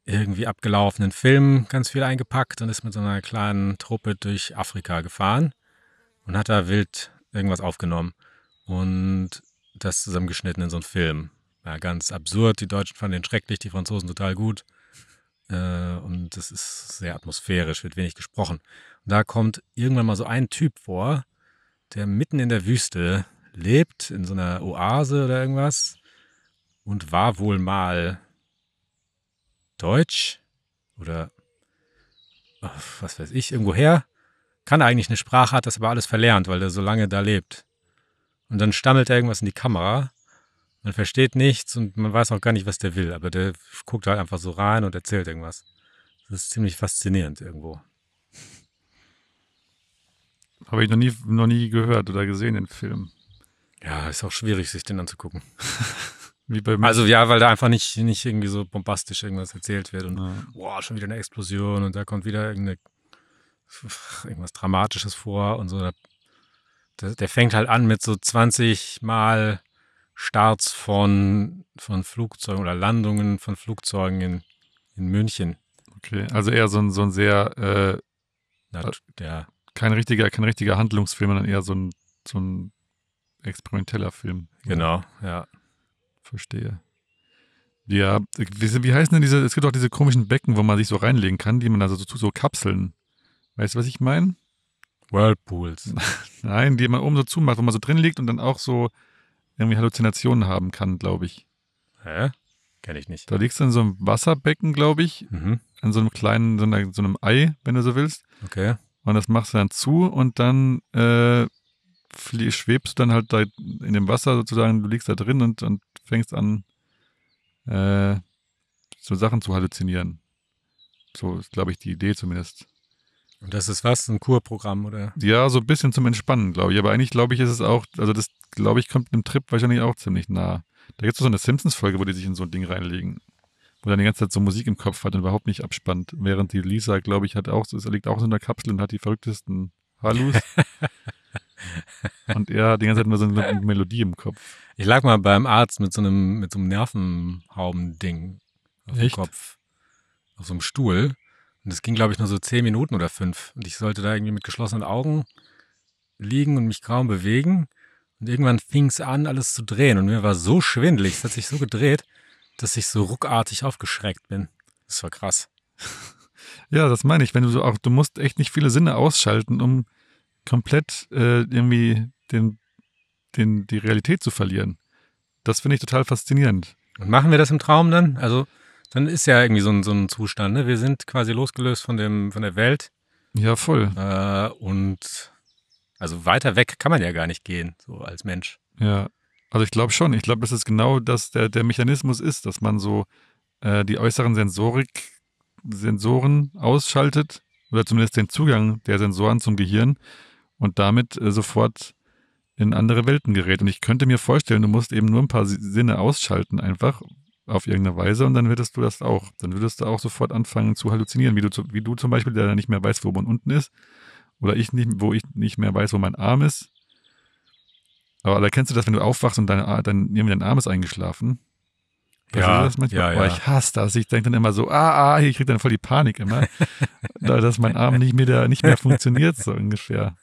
irgendwie abgelaufenen Film ganz viel eingepackt und ist mit so einer kleinen Truppe durch Afrika gefahren und hat da wild irgendwas aufgenommen. Und das zusammengeschnitten in so einen Film. Ja, ganz absurd. Die Deutschen fanden den schrecklich, die Franzosen total gut. Äh, und es ist sehr atmosphärisch, wird wenig gesprochen. Und da kommt irgendwann mal so ein Typ vor, der mitten in der Wüste lebt, in so einer Oase oder irgendwas. Und war wohl mal Deutsch oder oh, was weiß ich, irgendwoher. Kann eigentlich eine Sprache, hat das aber alles verlernt, weil er so lange da lebt. Und dann stammelt er irgendwas in die Kamera. Man versteht nichts und man weiß auch gar nicht, was der will, aber der guckt halt einfach so rein und erzählt irgendwas. Das ist ziemlich faszinierend irgendwo. Habe ich noch nie, noch nie gehört oder gesehen, den Film. Ja, ist auch schwierig, sich den anzugucken. Wie bei mir. Also ja, weil da einfach nicht, nicht irgendwie so bombastisch irgendwas erzählt wird und ja. boah, schon wieder eine Explosion und da kommt wieder irgendeine, irgendwas Dramatisches vor und so. Da der, der fängt halt an mit so 20 Mal Starts von, von Flugzeugen oder Landungen von Flugzeugen in, in München. Okay, also eher so ein, so ein sehr äh, Na, der, kein richtiger, kein richtiger Handlungsfilm, sondern eher so ein, so ein experimenteller Film. Genau, ja. Verstehe. Ja, wie, wie heißen denn diese, es gibt auch diese komischen Becken, wo man sich so reinlegen kann, die man also so, so Kapseln. Weißt du, was ich meine? Whirlpools. Nein, die man oben so zumacht, wo man so drin liegt und dann auch so irgendwie Halluzinationen haben kann, glaube ich. Hä? Kenn ich nicht. Da liegst du in so einem Wasserbecken, glaube ich, Mhm. an so einem kleinen, so, einer, so einem Ei, wenn du so willst. Okay. Und das machst du dann zu und dann äh, schwebst du dann halt da in dem Wasser sozusagen, du liegst da drin und, und fängst an, äh, so Sachen zu halluzinieren. So ist, glaube ich, die Idee zumindest. Und das ist was? Ein Kurprogramm oder? Ja, so ein bisschen zum Entspannen, glaube ich. Aber eigentlich, glaube ich, ist es auch, also das, glaube ich, kommt einem Trip wahrscheinlich auch ziemlich nah. Da gibt es so eine Simpsons-Folge, wo die sich in so ein Ding reinlegen. Wo dann die ganze Zeit so Musik im Kopf hat und überhaupt nicht abspannt. Während die Lisa, glaube ich, hat auch, so- liegt auch so in der Kapsel und hat die verrücktesten Hallus. und er hat die ganze Zeit nur so eine Melodie im Kopf. Ich lag mal beim Arzt mit so einem, mit so einem Nervenhaubending auf dem Echt? Kopf. Auf so einem Stuhl. Und das ging, glaube ich, nur so zehn Minuten oder fünf. Und ich sollte da irgendwie mit geschlossenen Augen liegen und mich kaum bewegen. Und irgendwann fing es an, alles zu drehen. Und mir war so schwindelig, es hat sich so gedreht, dass ich so ruckartig aufgeschreckt bin. Das war krass. Ja, das meine ich. Wenn du so auch, du musst echt nicht viele Sinne ausschalten, um komplett äh, irgendwie den, den, die Realität zu verlieren. Das finde ich total faszinierend. Und machen wir das im Traum dann? Also, dann ist ja irgendwie so ein, so ein Zustand. Ne? Wir sind quasi losgelöst von, dem, von der Welt. Ja, voll. Äh, und also weiter weg kann man ja gar nicht gehen, so als Mensch. Ja. Also ich glaube schon. Ich glaube, dass es genau das der, der Mechanismus ist, dass man so äh, die äußeren Sensorik, Sensoren ausschaltet oder zumindest den Zugang der Sensoren zum Gehirn und damit äh, sofort in andere Welten gerät. Und ich könnte mir vorstellen, du musst eben nur ein paar Sinne ausschalten einfach auf irgendeine Weise und dann würdest du das auch. Dann würdest du auch sofort anfangen zu halluzinieren, wie du, zu- wie du zum Beispiel, der nicht mehr weiß, wo man unten ist. Oder ich nicht, wo ich nicht mehr weiß, wo mein Arm ist. Aber da kennst du das, wenn du aufwachst und dein, irgendwie dein Arm ist eingeschlafen? Ja, das manchmal? ja, ja. ich hasse das. Ich denke dann immer so, ah, ah, ich krieg dann voll die Panik immer, da, dass mein Arm nicht mehr, nicht mehr funktioniert, so ungefähr.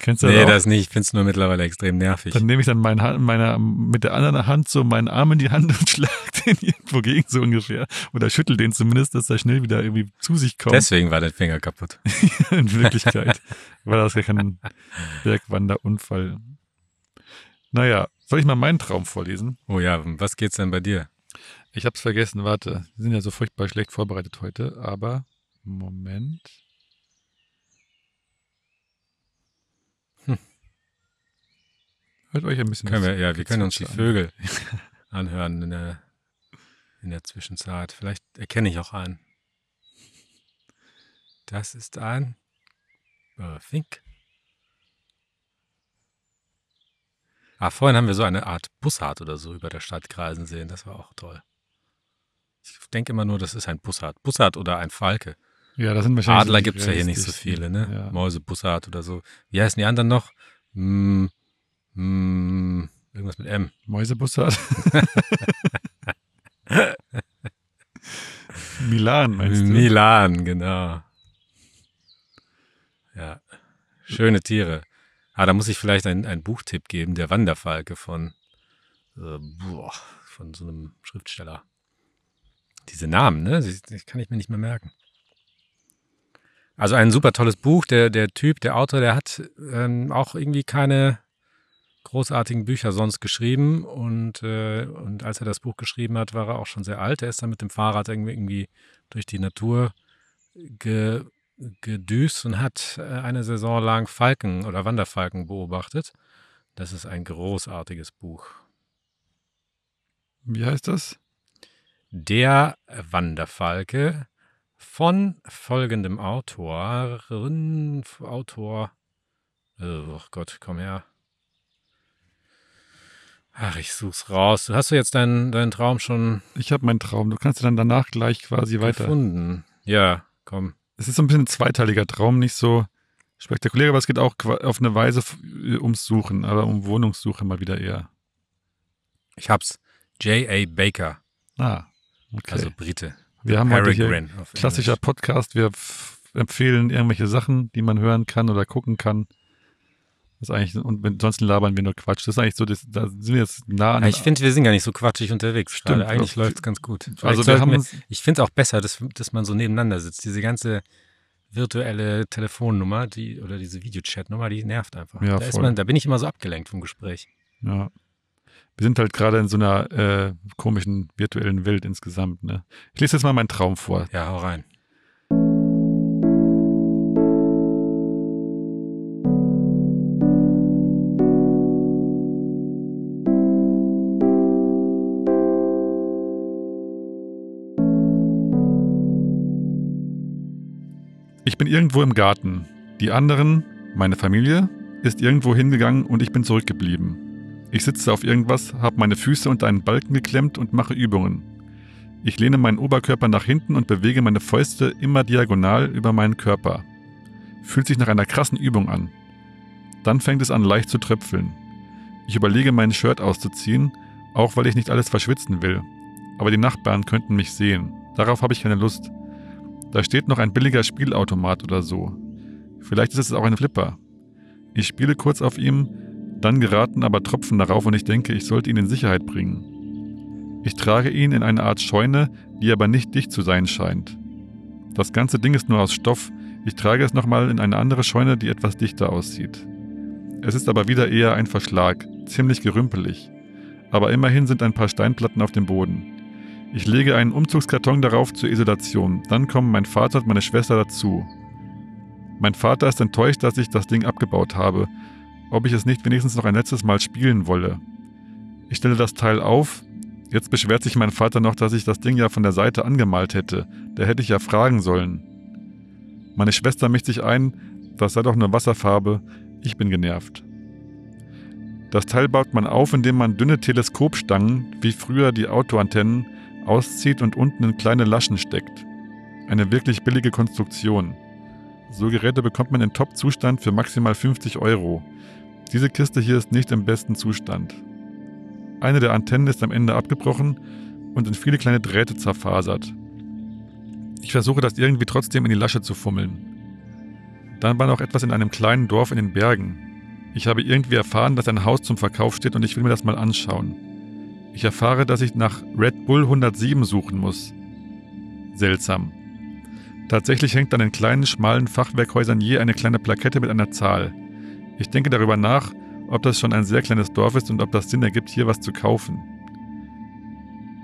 Kennst du das nee, auch? das nicht. Ich finde es nur mittlerweile extrem nervig. Dann nehme ich dann mein Hand, meiner, mit der anderen Hand so meinen Arm in die Hand und schlag den irgendwo gegen, so ungefähr. Oder schüttel den zumindest, dass er schnell wieder irgendwie zu sich kommt. Deswegen war der Finger kaputt. in Wirklichkeit war das gar kein Bergwanderunfall. Naja, soll ich mal meinen Traum vorlesen? Oh ja, was geht's denn bei dir? Ich hab's vergessen, warte. Wir sind ja so furchtbar schlecht vorbereitet heute, aber Moment. Hört euch ein bisschen Können wir, ja, wir können uns die. Vögel anhören in der, in der Zwischenzeit. Vielleicht erkenne ich auch einen. Das ist ein äh, Fink. Ah, vorhin haben wir so eine Art Bussard oder so über der Stadt kreisen sehen. Das war auch toll. Ich denke immer nur, das ist ein Bussard. Bussard oder ein Falke. Ja, das sind wahrscheinlich. Adler so gibt es ja hier nicht so viele, ne? Ja. Mäusebussard oder so. Wie heißen die anderen noch? Hm, hm, irgendwas mit M. Mäusebussard. Milan, meinst du? Milan, genau. Ja, schöne Tiere. Ah, da muss ich vielleicht einen, Buchtipp geben, der Wanderfalke von, äh, boah, von so einem Schriftsteller. Diese Namen, ne? Die, die kann ich mir nicht mehr merken. Also ein super tolles Buch. Der, der Typ, der Autor, der hat ähm, auch irgendwie keine großartigen Bücher sonst geschrieben. Und, äh, und als er das Buch geschrieben hat, war er auch schon sehr alt. Er ist dann mit dem Fahrrad irgendwie, irgendwie durch die Natur ge, gedüst und hat äh, eine Saison lang Falken oder Wanderfalken beobachtet. Das ist ein großartiges Buch. Wie heißt das? Der Wanderfalke von folgendem Autor, Autor, oh Gott, komm her. Ach, ich such's raus. Hast du jetzt deinen, deinen Traum schon Ich habe meinen Traum. Du kannst dann danach gleich quasi weiter. gefunden? Ja, komm. Es ist so ein bisschen ein zweiteiliger Traum, nicht so spektakulär, aber es geht auch auf eine Weise f- ums Suchen, aber um Wohnungssuche mal wieder eher. Ich hab's. J.A. Baker, Ah, okay. also Brite. wir haben heute hier klassischer. Podcast. Wir empfehlen irgendwelche Sachen, die man hören kann oder gucken kann. Das ist eigentlich, und ansonsten labern wir nur Quatsch. Das ist eigentlich so, das, da sind wir jetzt nah an. Ja, ich finde, wir sind gar nicht so quatschig unterwegs. Stimmt, gerade. Eigentlich läuft es ganz gut. also wir haben wir, ich finde es auch besser, dass, dass man so nebeneinander sitzt. Diese ganze virtuelle Telefonnummer, die oder diese Videochat-Nummer, die nervt einfach. Ja, da, ist voll. man, da bin ich immer so abgelenkt vom Gespräch. ja. Wir sind halt gerade in so einer äh, komischen virtuellen Welt insgesamt. Ne? Ich lese jetzt mal meinen Traum vor. Ja, hau rein. Ich bin irgendwo im Garten. Die anderen, meine Familie, ist irgendwo hingegangen und ich bin zurückgeblieben. Ich sitze auf irgendwas, habe meine Füße unter einen Balken geklemmt und mache Übungen. Ich lehne meinen Oberkörper nach hinten und bewege meine Fäuste immer diagonal über meinen Körper. Fühlt sich nach einer krassen Übung an. Dann fängt es an leicht zu tröpfeln. Ich überlege, mein Shirt auszuziehen, auch weil ich nicht alles verschwitzen will. Aber die Nachbarn könnten mich sehen. Darauf habe ich keine Lust. Da steht noch ein billiger Spielautomat oder so. Vielleicht ist es auch ein Flipper. Ich spiele kurz auf ihm, dann geraten aber Tropfen darauf und ich denke, ich sollte ihn in Sicherheit bringen. Ich trage ihn in eine Art Scheune, die aber nicht dicht zu sein scheint. Das ganze Ding ist nur aus Stoff. Ich trage es nochmal in eine andere Scheune, die etwas dichter aussieht. Es ist aber wieder eher ein Verschlag, ziemlich gerümpelig. Aber immerhin sind ein paar Steinplatten auf dem Boden. Ich lege einen Umzugskarton darauf zur Isolation. Dann kommen mein Vater und meine Schwester dazu. Mein Vater ist enttäuscht, dass ich das Ding abgebaut habe, ob ich es nicht wenigstens noch ein letztes Mal spielen wolle. Ich stelle das Teil auf. Jetzt beschwert sich mein Vater noch, dass ich das Ding ja von der Seite angemalt hätte. Da hätte ich ja fragen sollen. Meine Schwester mischt sich ein, das sei doch nur Wasserfarbe. Ich bin genervt. Das Teil baut man auf, indem man dünne Teleskopstangen, wie früher die Autoantennen, auszieht und unten in kleine Laschen steckt. Eine wirklich billige Konstruktion. So Geräte bekommt man in Top-Zustand für maximal 50 Euro. Diese Kiste hier ist nicht im besten Zustand. Eine der Antennen ist am Ende abgebrochen und in viele kleine Drähte zerfasert. Ich versuche das irgendwie trotzdem in die Lasche zu fummeln. Dann war noch etwas in einem kleinen Dorf in den Bergen. Ich habe irgendwie erfahren, dass ein Haus zum Verkauf steht und ich will mir das mal anschauen. Ich erfahre, dass ich nach Red Bull 107 suchen muss. Seltsam. Tatsächlich hängt an den kleinen, schmalen Fachwerkhäusern je eine kleine Plakette mit einer Zahl. Ich denke darüber nach, ob das schon ein sehr kleines Dorf ist und ob das Sinn ergibt, hier was zu kaufen.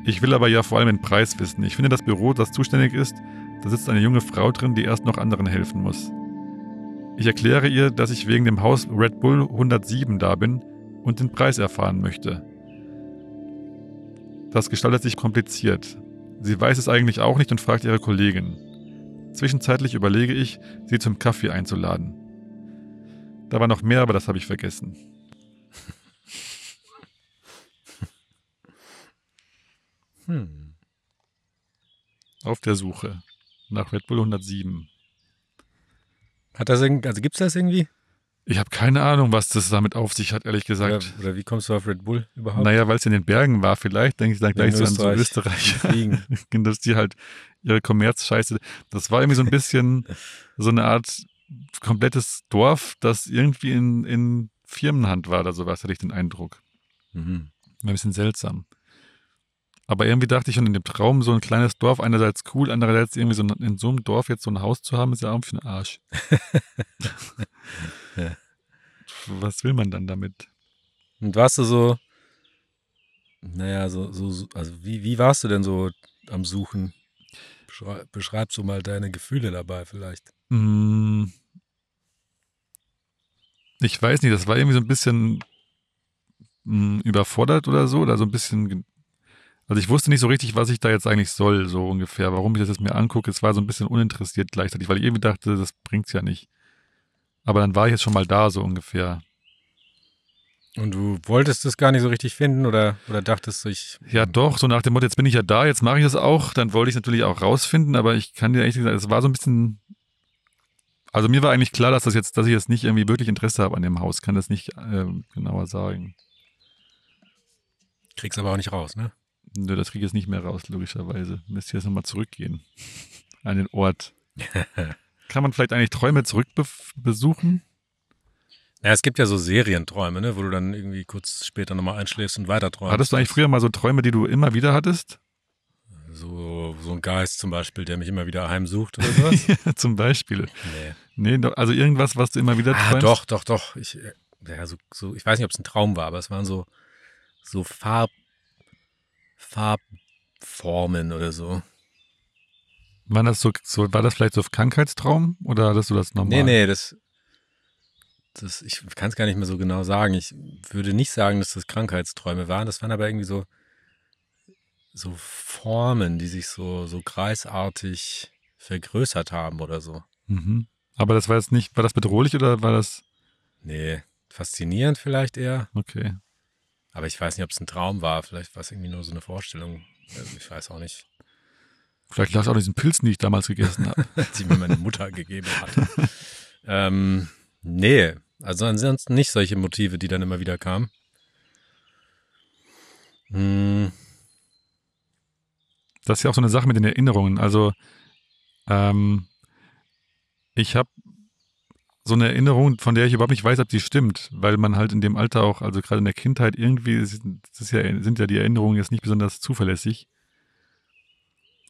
Ich will aber ja vor allem den Preis wissen. Ich finde das Büro, das zuständig ist, da sitzt eine junge Frau drin, die erst noch anderen helfen muss. Ich erkläre ihr, dass ich wegen dem Haus Red Bull 107 da bin und den Preis erfahren möchte. Das gestaltet sich kompliziert. Sie weiß es eigentlich auch nicht und fragt ihre Kollegin. Zwischenzeitlich überlege ich, sie zum Kaffee einzuladen. Da war noch mehr, aber das habe ich vergessen. Hm. Auf der Suche nach Red Bull 107. Hat das also gibt's das irgendwie? Ich habe keine Ahnung, was das damit auf sich hat, ehrlich Oder, gesagt. oder wie kommst du auf Red Bull überhaupt? Naja, weil es in den Bergen war, vielleicht denke ich dann gleich so an so Österreich. Fliegen. dass die halt ihre Kommerzscheiße. Das war irgendwie so ein bisschen so eine Art komplettes Dorf, das irgendwie in, in Firmenhand war oder sowas, hatte ich den Eindruck. Mhm. War ein bisschen seltsam. Aber irgendwie dachte ich schon in dem Traum, so ein kleines Dorf, einerseits cool, andererseits irgendwie so ein, in so einem Dorf jetzt so ein Haus zu haben, ist ja auch für den Arsch. Ja. Was will man dann damit? Und warst du so, naja, so, so, so also wie, wie warst du denn so am Suchen? Beschrei beschreib so mal deine Gefühle dabei vielleicht. Mm. Ich weiß nicht, das war irgendwie so ein bisschen mm, überfordert oder so, oder so ein bisschen. Also ich wusste nicht so richtig, was ich da jetzt eigentlich soll, so ungefähr, warum ich das jetzt mir angucke. Es war so ein bisschen uninteressiert gleichzeitig, weil ich irgendwie dachte, das bringt's ja nicht. Aber dann war ich jetzt schon mal da, so ungefähr. Und du wolltest es gar nicht so richtig finden oder, oder dachtest du, ich. Ja, doch, so nach dem Motto, jetzt bin ich ja da, jetzt mache ich das auch. Dann wollte ich es natürlich auch rausfinden, aber ich kann dir ehrlich gesagt, es war so ein bisschen. Also mir war eigentlich klar, dass das jetzt, dass ich jetzt nicht irgendwie wirklich Interesse habe an dem Haus, kann das nicht ähm, genauer sagen. Kriegst aber auch nicht raus, ne? Nö, das kriege ich jetzt nicht mehr raus, logischerweise. Müsste jetzt nochmal zurückgehen. An den Ort. Kann man vielleicht eigentlich Träume zurückbesuchen? Ja, es gibt ja so Serienträume, ne, wo du dann irgendwie kurz später nochmal einschläfst und weiter träumst. Hattest du eigentlich früher mal so Träume, die du immer wieder hattest? So, so ein Geist zum Beispiel, der mich immer wieder heimsucht oder sowas? Ja, Zum Beispiel. nee. Nee, also irgendwas, was du immer wieder Ah, träumst? doch, doch, doch. Ich, ja, so, so, ich weiß nicht, ob es ein Traum war, aber es waren so, so Farb, Farbformen oder so. War das so, so, war das vielleicht so Krankheitstraum oder hattest du das normal? Nee, nee, das, das ich kann es gar nicht mehr so genau sagen. Ich würde nicht sagen, dass das Krankheitsträume waren. Das waren aber irgendwie so, so Formen, die sich so, so kreisartig vergrößert haben oder so. Mhm. Aber das war jetzt nicht, war das bedrohlich oder war das, Nee, faszinierend vielleicht eher. okay. Aber ich weiß nicht, ob es ein Traum war. Vielleicht war es irgendwie nur so eine Vorstellung. Also ich weiß auch nicht, Vielleicht lag es auch diesen Pilzen, die ich damals gegessen habe. die mir meine Mutter gegeben hat. ähm, nee, also ansonsten nicht solche Motive, die dann immer wieder kamen. Hm, Das ist ja auch so eine Sache mit den Erinnerungen. Also, ähm, ich habe so eine Erinnerung, von der ich überhaupt nicht weiß, ob die stimmt, weil man halt in dem Alter auch, also gerade in der Kindheit irgendwie, sind, das ist ja, sind ja die Erinnerungen jetzt nicht besonders zuverlässig.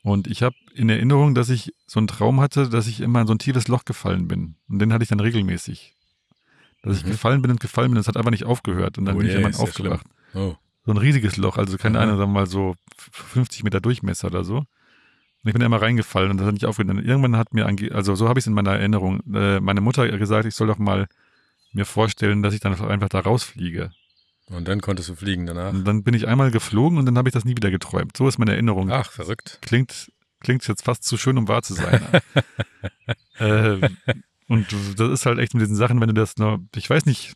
Und ich habe in Erinnerung, dass ich so einen Traum hatte, dass ich immer in so ein tiefes Loch gefallen bin. Und den hatte ich dann regelmäßig. Dass ich Mhm. gefallen bin und gefallen bin, das hat einfach nicht aufgehört. Und dann Oh bin ich je, irgendwann ist aufgewacht oh, so ein riesiges Loch, also keine. Ahnung, sagen wir mal so 50 Meter Durchmesser oder so. Und ich bin da immer reingefallen und das hat nicht aufgehört. Und irgendwann hat mir, ange also so habe ich es in meiner Erinnerung, äh, meine Mutter gesagt, ich soll doch mal mir vorstellen, dass ich dann einfach da rausfliege. und dann konntest du fliegen danach. Und dann bin ich einmal geflogen und dann habe ich das nie wieder geträumt. So ist meine Erinnerung. Ach, verrückt. Klingt, klingt jetzt fast zu schön, um wahr zu sein. äh, und das ist halt echt mit diesen Sachen, wenn du das nur, ich weiß nicht,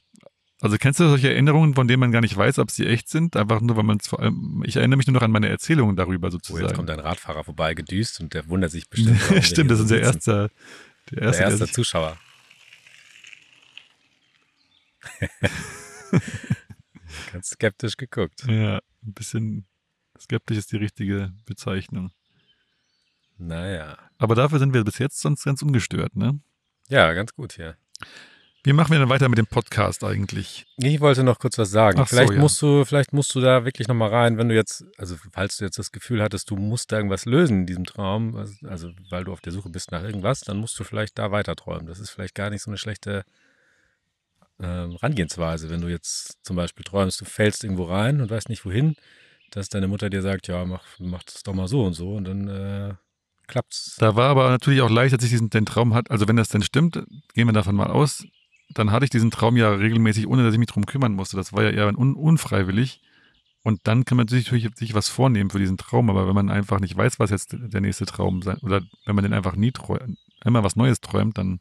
also kennst du solche Erinnerungen, von denen man gar nicht weiß, ob sie echt sind? Einfach nur, weil man es vor allem, ich erinnere mich nur noch an meine Erzählungen darüber Oh, jetzt sozusagen. kommt ein Radfahrer vorbei gedüst und der wundert sich bestimmt. Stimmt, das ist der erste, der Der erste, der erste sich, Zuschauer. Ganz skeptisch geguckt. ja, ein bisschen skeptisch ist die richtige Bezeichnung. Naja. Aber dafür sind wir bis jetzt sonst ganz ungestört, ne? Ja, ganz gut hier. Wie machen wir denn weiter mit dem Podcast eigentlich? Ich wollte noch kurz was sagen. Ach so, vielleicht ja. musst du, vielleicht musst du da wirklich nochmal rein, wenn du jetzt, also falls du jetzt das Gefühl hattest, du musst da irgendwas lösen in diesem Traum, also- weil du auf der Suche bist nach irgendwas, dann musst du vielleicht da weiter träumen. Das ist vielleicht gar nicht so eine schlechte ähm, Herangehensweise, wenn du jetzt zum Beispiel träumst, du fällst irgendwo rein und weißt nicht wohin, dass deine Mutter dir sagt, ja, mach, mach das doch mal so und so und dann äh, klappt's. Da war aber natürlich auch leicht, dass ich diesen den Traum hatte. Also wenn das denn stimmt, gehen wir davon mal aus, dann hatte ich diesen Traum ja regelmäßig, ohne dass ich mich drum kümmern musste. Das war ja eher un unfreiwillig. Und dann kann man sich natürlich sich was vornehmen für diesen Traum. Aber wenn man einfach nicht weiß, was jetzt der nächste Traum sein, oder wenn man den einfach nie träumt, einmal was Neues träumt, dann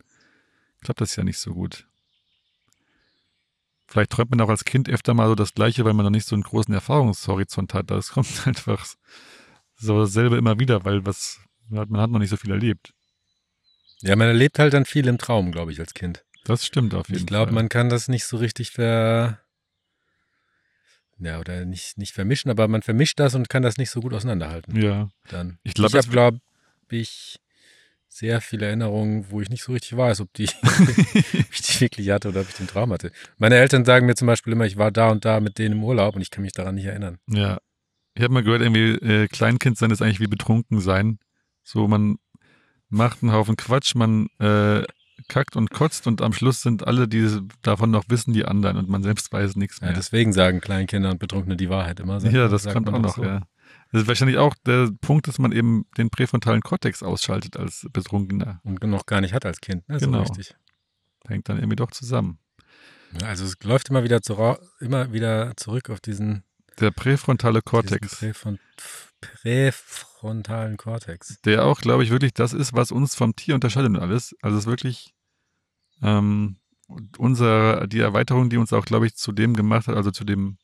klappt das ja nicht so gut. Vielleicht träumt man auch als Kind öfter mal so das Gleiche, weil man noch nicht so einen großen Erfahrungshorizont hat. Das kommt einfach so dasselbe immer wieder, weil was, man hat noch nicht so viel erlebt. Ja, man erlebt halt dann viel im Traum, glaube ich, als Kind. Das stimmt auf jeden Ich glaube, Fall. man kann das nicht so richtig ver. Ja, oder nicht, nicht vermischen, aber man vermischt das und kann das nicht so gut auseinanderhalten. Ja, Dann. Ich glaub, ich habe, glaube ich, sehr viele Erinnerungen, wo ich nicht so richtig weiß, ob, die, ob ich die wirklich hatte oder ob ich den Traum hatte. Meine Eltern sagen mir zum Beispiel immer, ich war da und da mit denen im Urlaub und ich kann mich daran nicht erinnern. ja. Ich habe mal gehört, irgendwie äh, Kleinkind sein ist eigentlich wie betrunken sein. So, man macht einen Haufen Quatsch, man äh, kackt und kotzt und am Schluss sind alle, die davon noch wissen, die anderen und man selbst weiß nichts Ja, mehr. deswegen sagen Kleinkinder und Betrunkene die Wahrheit immer. sagt- Ja, das kommt auch noch, so. ja. Das ist wahrscheinlich auch der Punkt, dass man eben den präfrontalen Kortex ausschaltet als Betrunkener. Und noch gar nicht hat als Kind. Ne? Genau. So richtig. Hängt dann irgendwie doch zusammen. Ja, also es läuft immer wieder, zura- immer wieder zurück auf diesen Der präfrontale Kortex, Präfron präfrontalen Kortex. der auch, glaube ich, wirklich das ist, was uns vom Tier unterscheidet und alles. Also es ist wirklich ähm, unser, die Erweiterung, die uns auch, glaube ich, zu dem gemacht hat, also zu dem,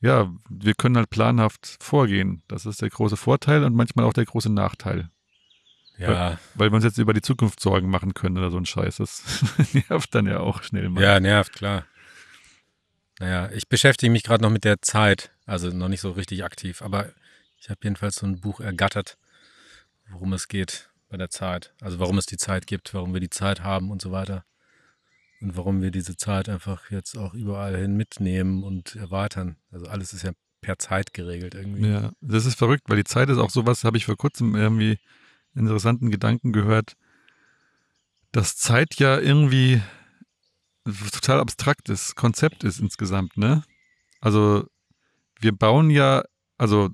ja, wir können halt planhaft vorgehen. Das ist der große Vorteil und manchmal auch der große Nachteil. Ja, Weil wir uns jetzt über die Zukunft Sorgen machen können oder so ein Scheiß. Das nervt dann ja auch schnell mal. ja, nervt, klar. Naja, ich beschäftige mich gerade noch mit der Zeit, also noch nicht so richtig aktiv, aber ich habe jedenfalls so ein Buch ergattert, worum es geht bei der Zeit. Also warum es die Zeit gibt, warum wir die Zeit haben und so weiter. und warum wir diese Zeit einfach jetzt auch überall hin mitnehmen und erweitern. Also alles ist ja per Zeit geregelt irgendwie. Ja, das ist verrückt, weil die Zeit ist auch sowas, habe ich vor kurzem irgendwie interessanten Gedanken gehört, dass Zeit ja irgendwie total abstraktes Konzept ist insgesamt, ne? Also wir bauen ja, also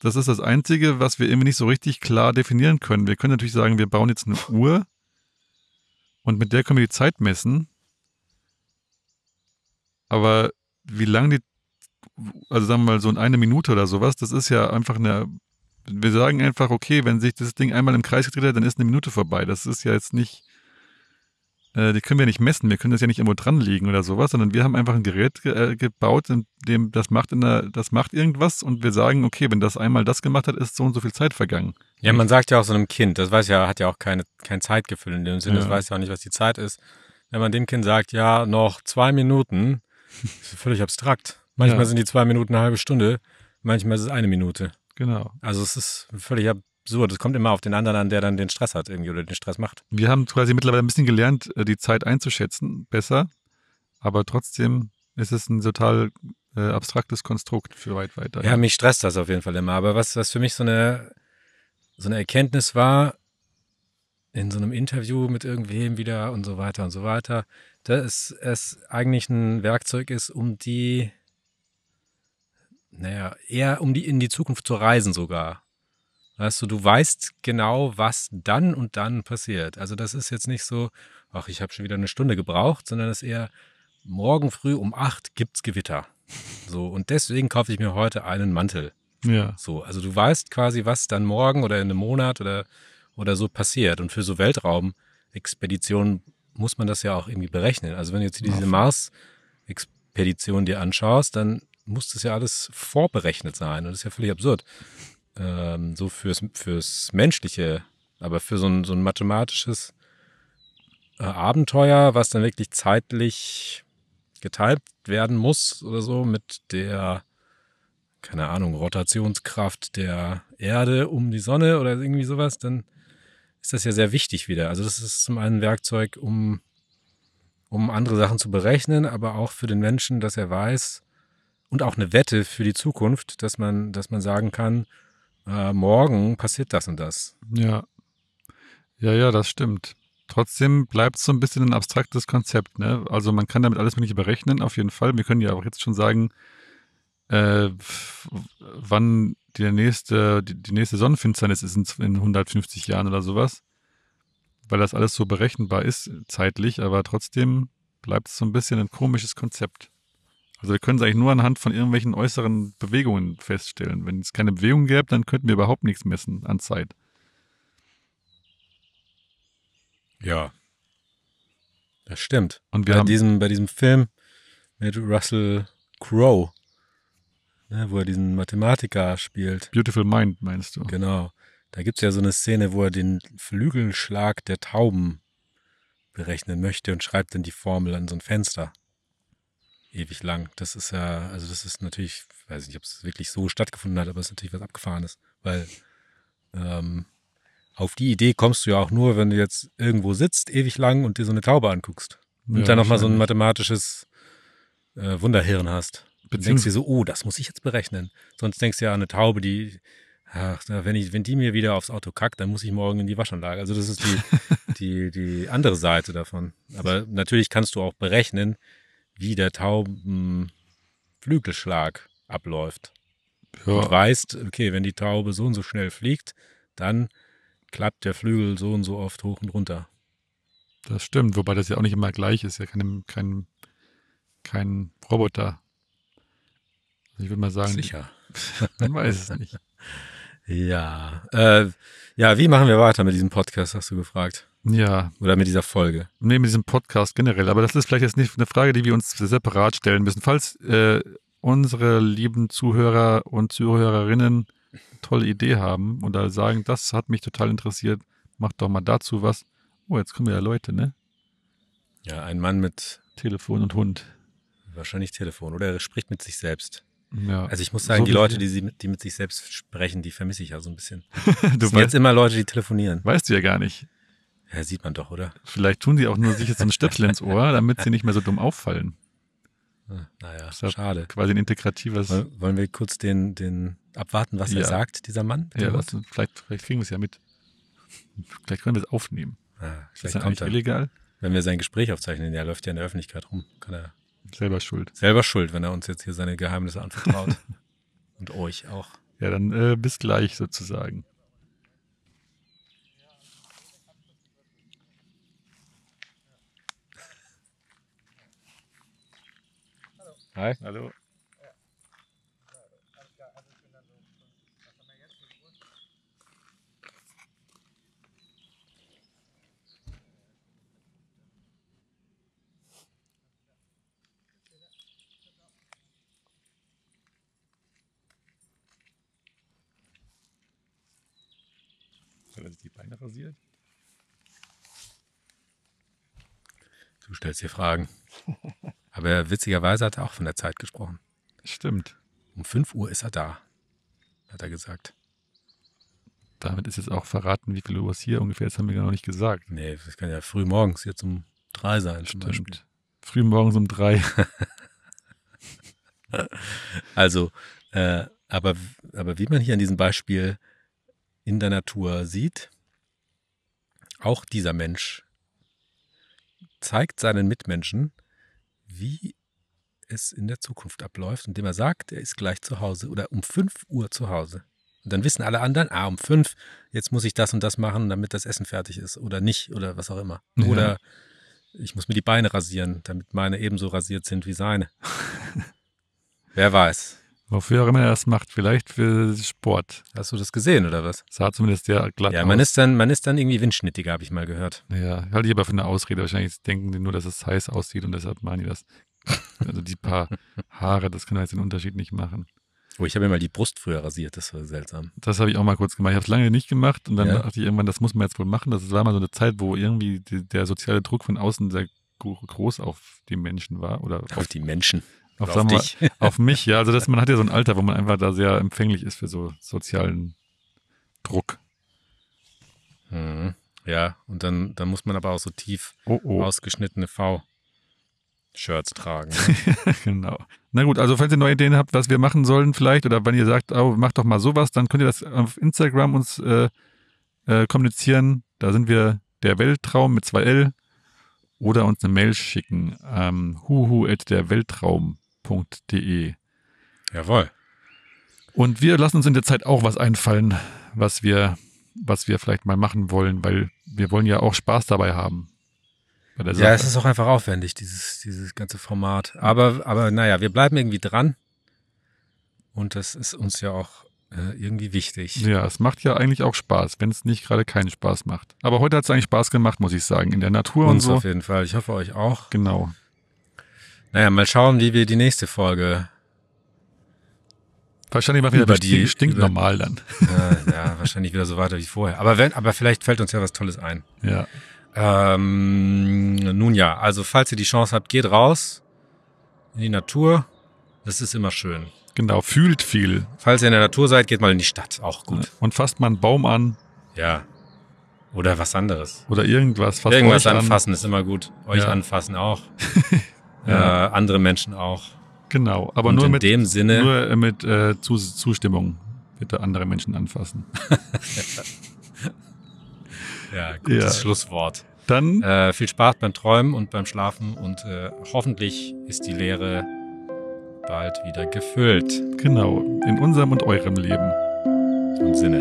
das ist das Einzige, was wir irgendwie nicht so richtig klar definieren können. Wir können natürlich sagen, wir bauen jetzt eine Uhr und mit der können wir die Zeit messen. Aber wie lange die, also sagen wir mal so in eine Minute oder sowas, das ist ja einfach eine, wir sagen einfach, okay, wenn sich das Ding einmal im Kreis gedreht hat, dann ist eine Minute vorbei. Das ist ja jetzt nicht, äh, die können wir nicht messen, wir können das ja nicht irgendwo dran legen oder sowas, sondern wir haben einfach ein Gerät ge äh, gebaut, in dem das macht, in der, das macht irgendwas und wir sagen, okay, wenn das einmal das gemacht hat, ist so und so viel Zeit vergangen. Ja, man sagt ja auch so einem Kind, das weiß ja, hat ja auch keine, kein Zeitgefühl in dem Sinne, Ja. das weiß ja auch nicht, was die Zeit ist. Wenn man dem Kind sagt, ja, noch zwei Minuten, ist völlig abstrakt. Manchmal Ja. sind die zwei Minuten eine halbe Stunde, manchmal ist es eine Minute. Genau. Also es ist völlig absurd. Es kommt immer auf den anderen an, der dann den Stress hat irgendwie oder den Stress macht. Wir haben quasi mittlerweile ein bisschen gelernt, äh, die Zeit einzuschätzen, besser, aber trotzdem ist es ein total äh, abstraktes Konstrukt für weit weiter. Ja, mich stresst das auf jeden Fall immer. Aber was, was für mich so eine, so eine Erkenntnis war, in so einem Interview mit irgendwem wieder und so weiter und so weiter, dass es eigentlich ein Werkzeug ist, um die, naja, eher um die in die Zukunft zu reisen sogar. Weißt du, du weißt genau, was dann und dann passiert. Also das ist jetzt nicht so, ach, ich habe schon wieder eine Stunde gebraucht, sondern es ist eher, morgen früh um acht gibt's Gewitter. So, und deswegen kaufe ich mir heute einen Mantel. ja. So, also du weißt quasi, was dann morgen oder in einem Monat oder, oder so passiert. Und für so Weltraumexpeditionen muss man das ja auch irgendwie berechnen. Also wenn du jetzt diese Mars-Expedition dir anschaust, dann muss das ja alles vorberechnet sein. Und das ist ja völlig absurd. Ähm, so fürs, fürs Menschliche, aber für so ein, so ein mathematisches äh, Abenteuer, was dann wirklich zeitlich geteilt werden muss oder so mit der keine Ahnung, Rotationskraft der Erde um die Sonne oder irgendwie sowas, dann ist das ja sehr wichtig wieder. Also das ist zum einen ein Werkzeug, um, um andere Sachen zu berechnen, aber auch für den Menschen, dass er weiß und auch eine Wette für die Zukunft, dass man, dass man sagen kann, äh, morgen passiert das und das. Ja. Ja, ja, das stimmt. Trotzdem bleibt es so ein bisschen ein abstraktes Konzept. Ne? Also man kann damit alles Mögliche berechnen, auf jeden Fall. Wir können ja auch jetzt schon sagen, äh, wann die nächste, die, die nächste Sonnenfinsternis ist in, in 150 Jahren oder sowas. Weil das alles so berechenbar ist zeitlich, aber trotzdem bleibt es so ein bisschen ein komisches Konzept. Also wir können es eigentlich nur anhand von irgendwelchen äußeren Bewegungen feststellen. Wenn es keine Bewegung gäbe, dann könnten wir überhaupt nichts messen an Zeit. Ja. Das stimmt. Und wir bei haben diesem, bei diesem Film mit Russell Crowe, ne, wo er diesen Mathematiker spielt. Beautiful Mind, meinst du? Genau. Da gibt es ja so eine Szene, wo er den Flügelschlag der Tauben berechnen möchte und schreibt dann die Formel an so ein Fenster. Ewig lang. Das ist ja, also das ist natürlich, weiß nicht, ob es wirklich so stattgefunden hat, aber es ist natürlich was Abgefahrenes, weil ähm, auf die Idee kommst du ja auch nur, wenn du jetzt irgendwo sitzt, ewig lang und dir so eine Taube anguckst. Und Ja, dann nochmal so ein mathematisches äh, Wunderhirn hast. Du denkst dir so, oh, das muss ich jetzt berechnen. Sonst denkst du ja an eine Taube, die, ach, wenn, ich, wenn die mir wieder aufs Auto kackt, dann muss ich morgen in die Waschanlage. Also das ist die, die, die andere Seite davon. Aber natürlich kannst du auch berechnen, wie der Taubenflügelschlag abläuft. Und Ja, weißt, okay, wenn die Taube so und so schnell fliegt, dann klappt der Flügel so und so oft hoch und runter. das stimmt. Wobei das ja auch nicht immer gleich ist. Ja, kein, kein, kein Roboter. Also ich würde mal sagen, Sicher. man weiß es nicht. Ja. Äh, ja, wie machen wir weiter mit diesem Podcast, hast du gefragt? Ja, Oder mit dieser Folge? neben diesem Podcast generell. Aber das ist vielleicht jetzt nicht eine Frage, die wir uns separat stellen müssen. Falls äh, unsere lieben Zuhörer und Zuhörerinnen tolle Idee haben oder sagen, das hat mich total interessiert, macht doch mal dazu was. Oh, jetzt kommen ja Leute, ne? Ja, ein Mann mit Telefon und Hund. wahrscheinlich Telefon oder er spricht mit sich selbst. Ja. Also ich muss sagen, So die Leute, die, sie, die mit sich selbst sprechen, die vermisse ich ja so ein bisschen. du weißt, jetzt immer Leute, die telefonieren. weißt du ja gar nicht. Ja, sieht man doch, oder? Vielleicht tun sie auch nur sich jetzt so ein Stöpsel ins Ohr, damit sie nicht mehr so dumm auffallen. Hm, Naja, Das ist schade. Quasi ein integratives. Woll- Wollen wir kurz den, den abwarten, was er Ja. sagt, dieser Mann? Ja, Der das, vielleicht, vielleicht kriegen wir es ja mit. Vielleicht können wir es aufnehmen. Ah, Ist das vielleicht kommt er. illegal? Wenn wir sein Gespräch aufzeichnen, der läuft ja in der Öffentlichkeit rum. Kann er Selber schuld. selber schuld, wenn er uns jetzt hier seine Geheimnisse anvertraut. Und euch auch. Ja, dann äh, bis gleich sozusagen. Hi. Hallo. Hat er sich die Beine rasiert? Du stellst dir Fragen. Aber er, witzigerweise hat er auch von der Zeit gesprochen. Stimmt. Um 5 Uhr ist er da, hat er gesagt. Damit ist jetzt auch verraten, wie viel Uhr es hier ungefähr ist, haben wir gar noch nicht gesagt. Nee, das kann ja früh morgens jetzt um drei sein. Stimmt. Früh morgens um drei. Also, äh, aber, aber wie man hier an diesem Beispiel in der Natur sieht, auch dieser Mensch zeigt seinen Mitmenschen, wie es in der Zukunft abläuft, indem er sagt, er ist gleich zu Hause oder um 5 Uhr zu Hause. Und dann wissen alle anderen, ah, um 5, jetzt muss ich das und das machen, damit das Essen fertig ist oder nicht oder was auch immer. Ja. Oder ich muss mir die Beine rasieren, damit meine ebenso rasiert sind wie seine. Wer weiß. Wofür auch immer er das macht. Vielleicht für Sport. Hast du das gesehen oder was? Sah zumindest sehr glatt Ja, aus. man ist dann, man ist dann irgendwie windschnittiger, habe ich mal gehört. Ja, halte ich aber für eine Ausrede. Wahrscheinlich denken die nur, dass es heiß aussieht und deshalb machen die das. Also die paar Haare, das kann jetzt den Unterschied nicht machen. Oh, ich habe mir mal die Brust früher rasiert, das war seltsam. Das habe ich auch mal kurz gemacht. Ich habe es lange nicht gemacht und dann Ja. dachte ich irgendwann, das muss man jetzt wohl machen. Das war mal so eine Zeit, wo irgendwie die, der soziale Druck von außen sehr gro- groß auf die Menschen war oder auf, Auf die Menschen. Auf, sagen wir mal, dich. auf mich. Ja, also das, man hat ja so ein Alter, wo man einfach da sehr empfänglich ist für so sozialen Druck. Mhm. Ja, und dann, dann muss man aber auch so tief Oh, oh. ausgeschnittene V-Shirts tragen. ne? genau. Na gut, also falls ihr neue Ideen habt, was wir machen sollen vielleicht oder wenn ihr sagt, oh, macht doch mal sowas, dann könnt ihr das auf Instagram uns äh, äh, kommunizieren. Da sind wir der Weltraum mit zwei L oder uns eine Mail schicken. Ähm, huhu.derweltraum.de Jawohl. Und wir lassen uns in der Zeit auch was einfallen, was wir, was wir vielleicht mal machen wollen, weil wir wollen ja auch Spaß dabei haben. Bei der Ja, Sache. es ist auch einfach aufwendig, dieses, dieses ganze Format. Aber, aber naja, wir bleiben irgendwie dran. Und das ist uns ja auch äh, irgendwie wichtig. Ja, es macht ja eigentlich auch Spaß, wenn es nicht gerade keinen Spaß macht. Aber heute hat es eigentlich Spaß gemacht, muss ich sagen, in der Natur uns und so. auf jeden Fall. Ich hoffe euch auch. Genau. Naja, mal schauen, wie wir die nächste Folge Wahrscheinlich mal wieder Über die- stinknormal dann. äh, ja, wahrscheinlich wieder so weiter wie vorher. Aber wenn, aber vielleicht fällt uns ja was Tolles ein. Ja. Ähm, nun ja, also falls ihr die Chance habt, geht raus in die Natur. Das ist immer schön. Genau, fühlt viel. Falls ihr in der Natur seid, geht mal in die Stadt. Auch gut. Und fasst mal einen Baum an Ja. Oder was anderes. oder irgendwas. Fasst Irgendwas euch an. anfassen ist immer gut. Euch Ja. anfassen auch. Ja. äh, andere Menschen auch. Genau, aber Und nur in mit, dem Sinne, nur äh, mit äh, Zus Zustimmung. Bitte andere Menschen anfassen. ja, gutes Ja. Schlusswort. Dann, Äh, viel Spaß beim Träumen und beim Schlafen und äh, hoffentlich ist die Leere bald wieder gefüllt. genau, in unserem und eurem Leben. Und Sinne.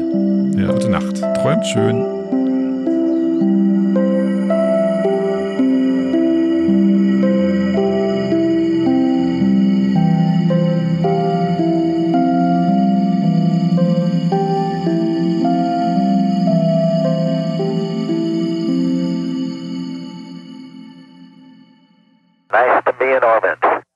Ja. Gute Nacht. Träumt schön. be in orbit.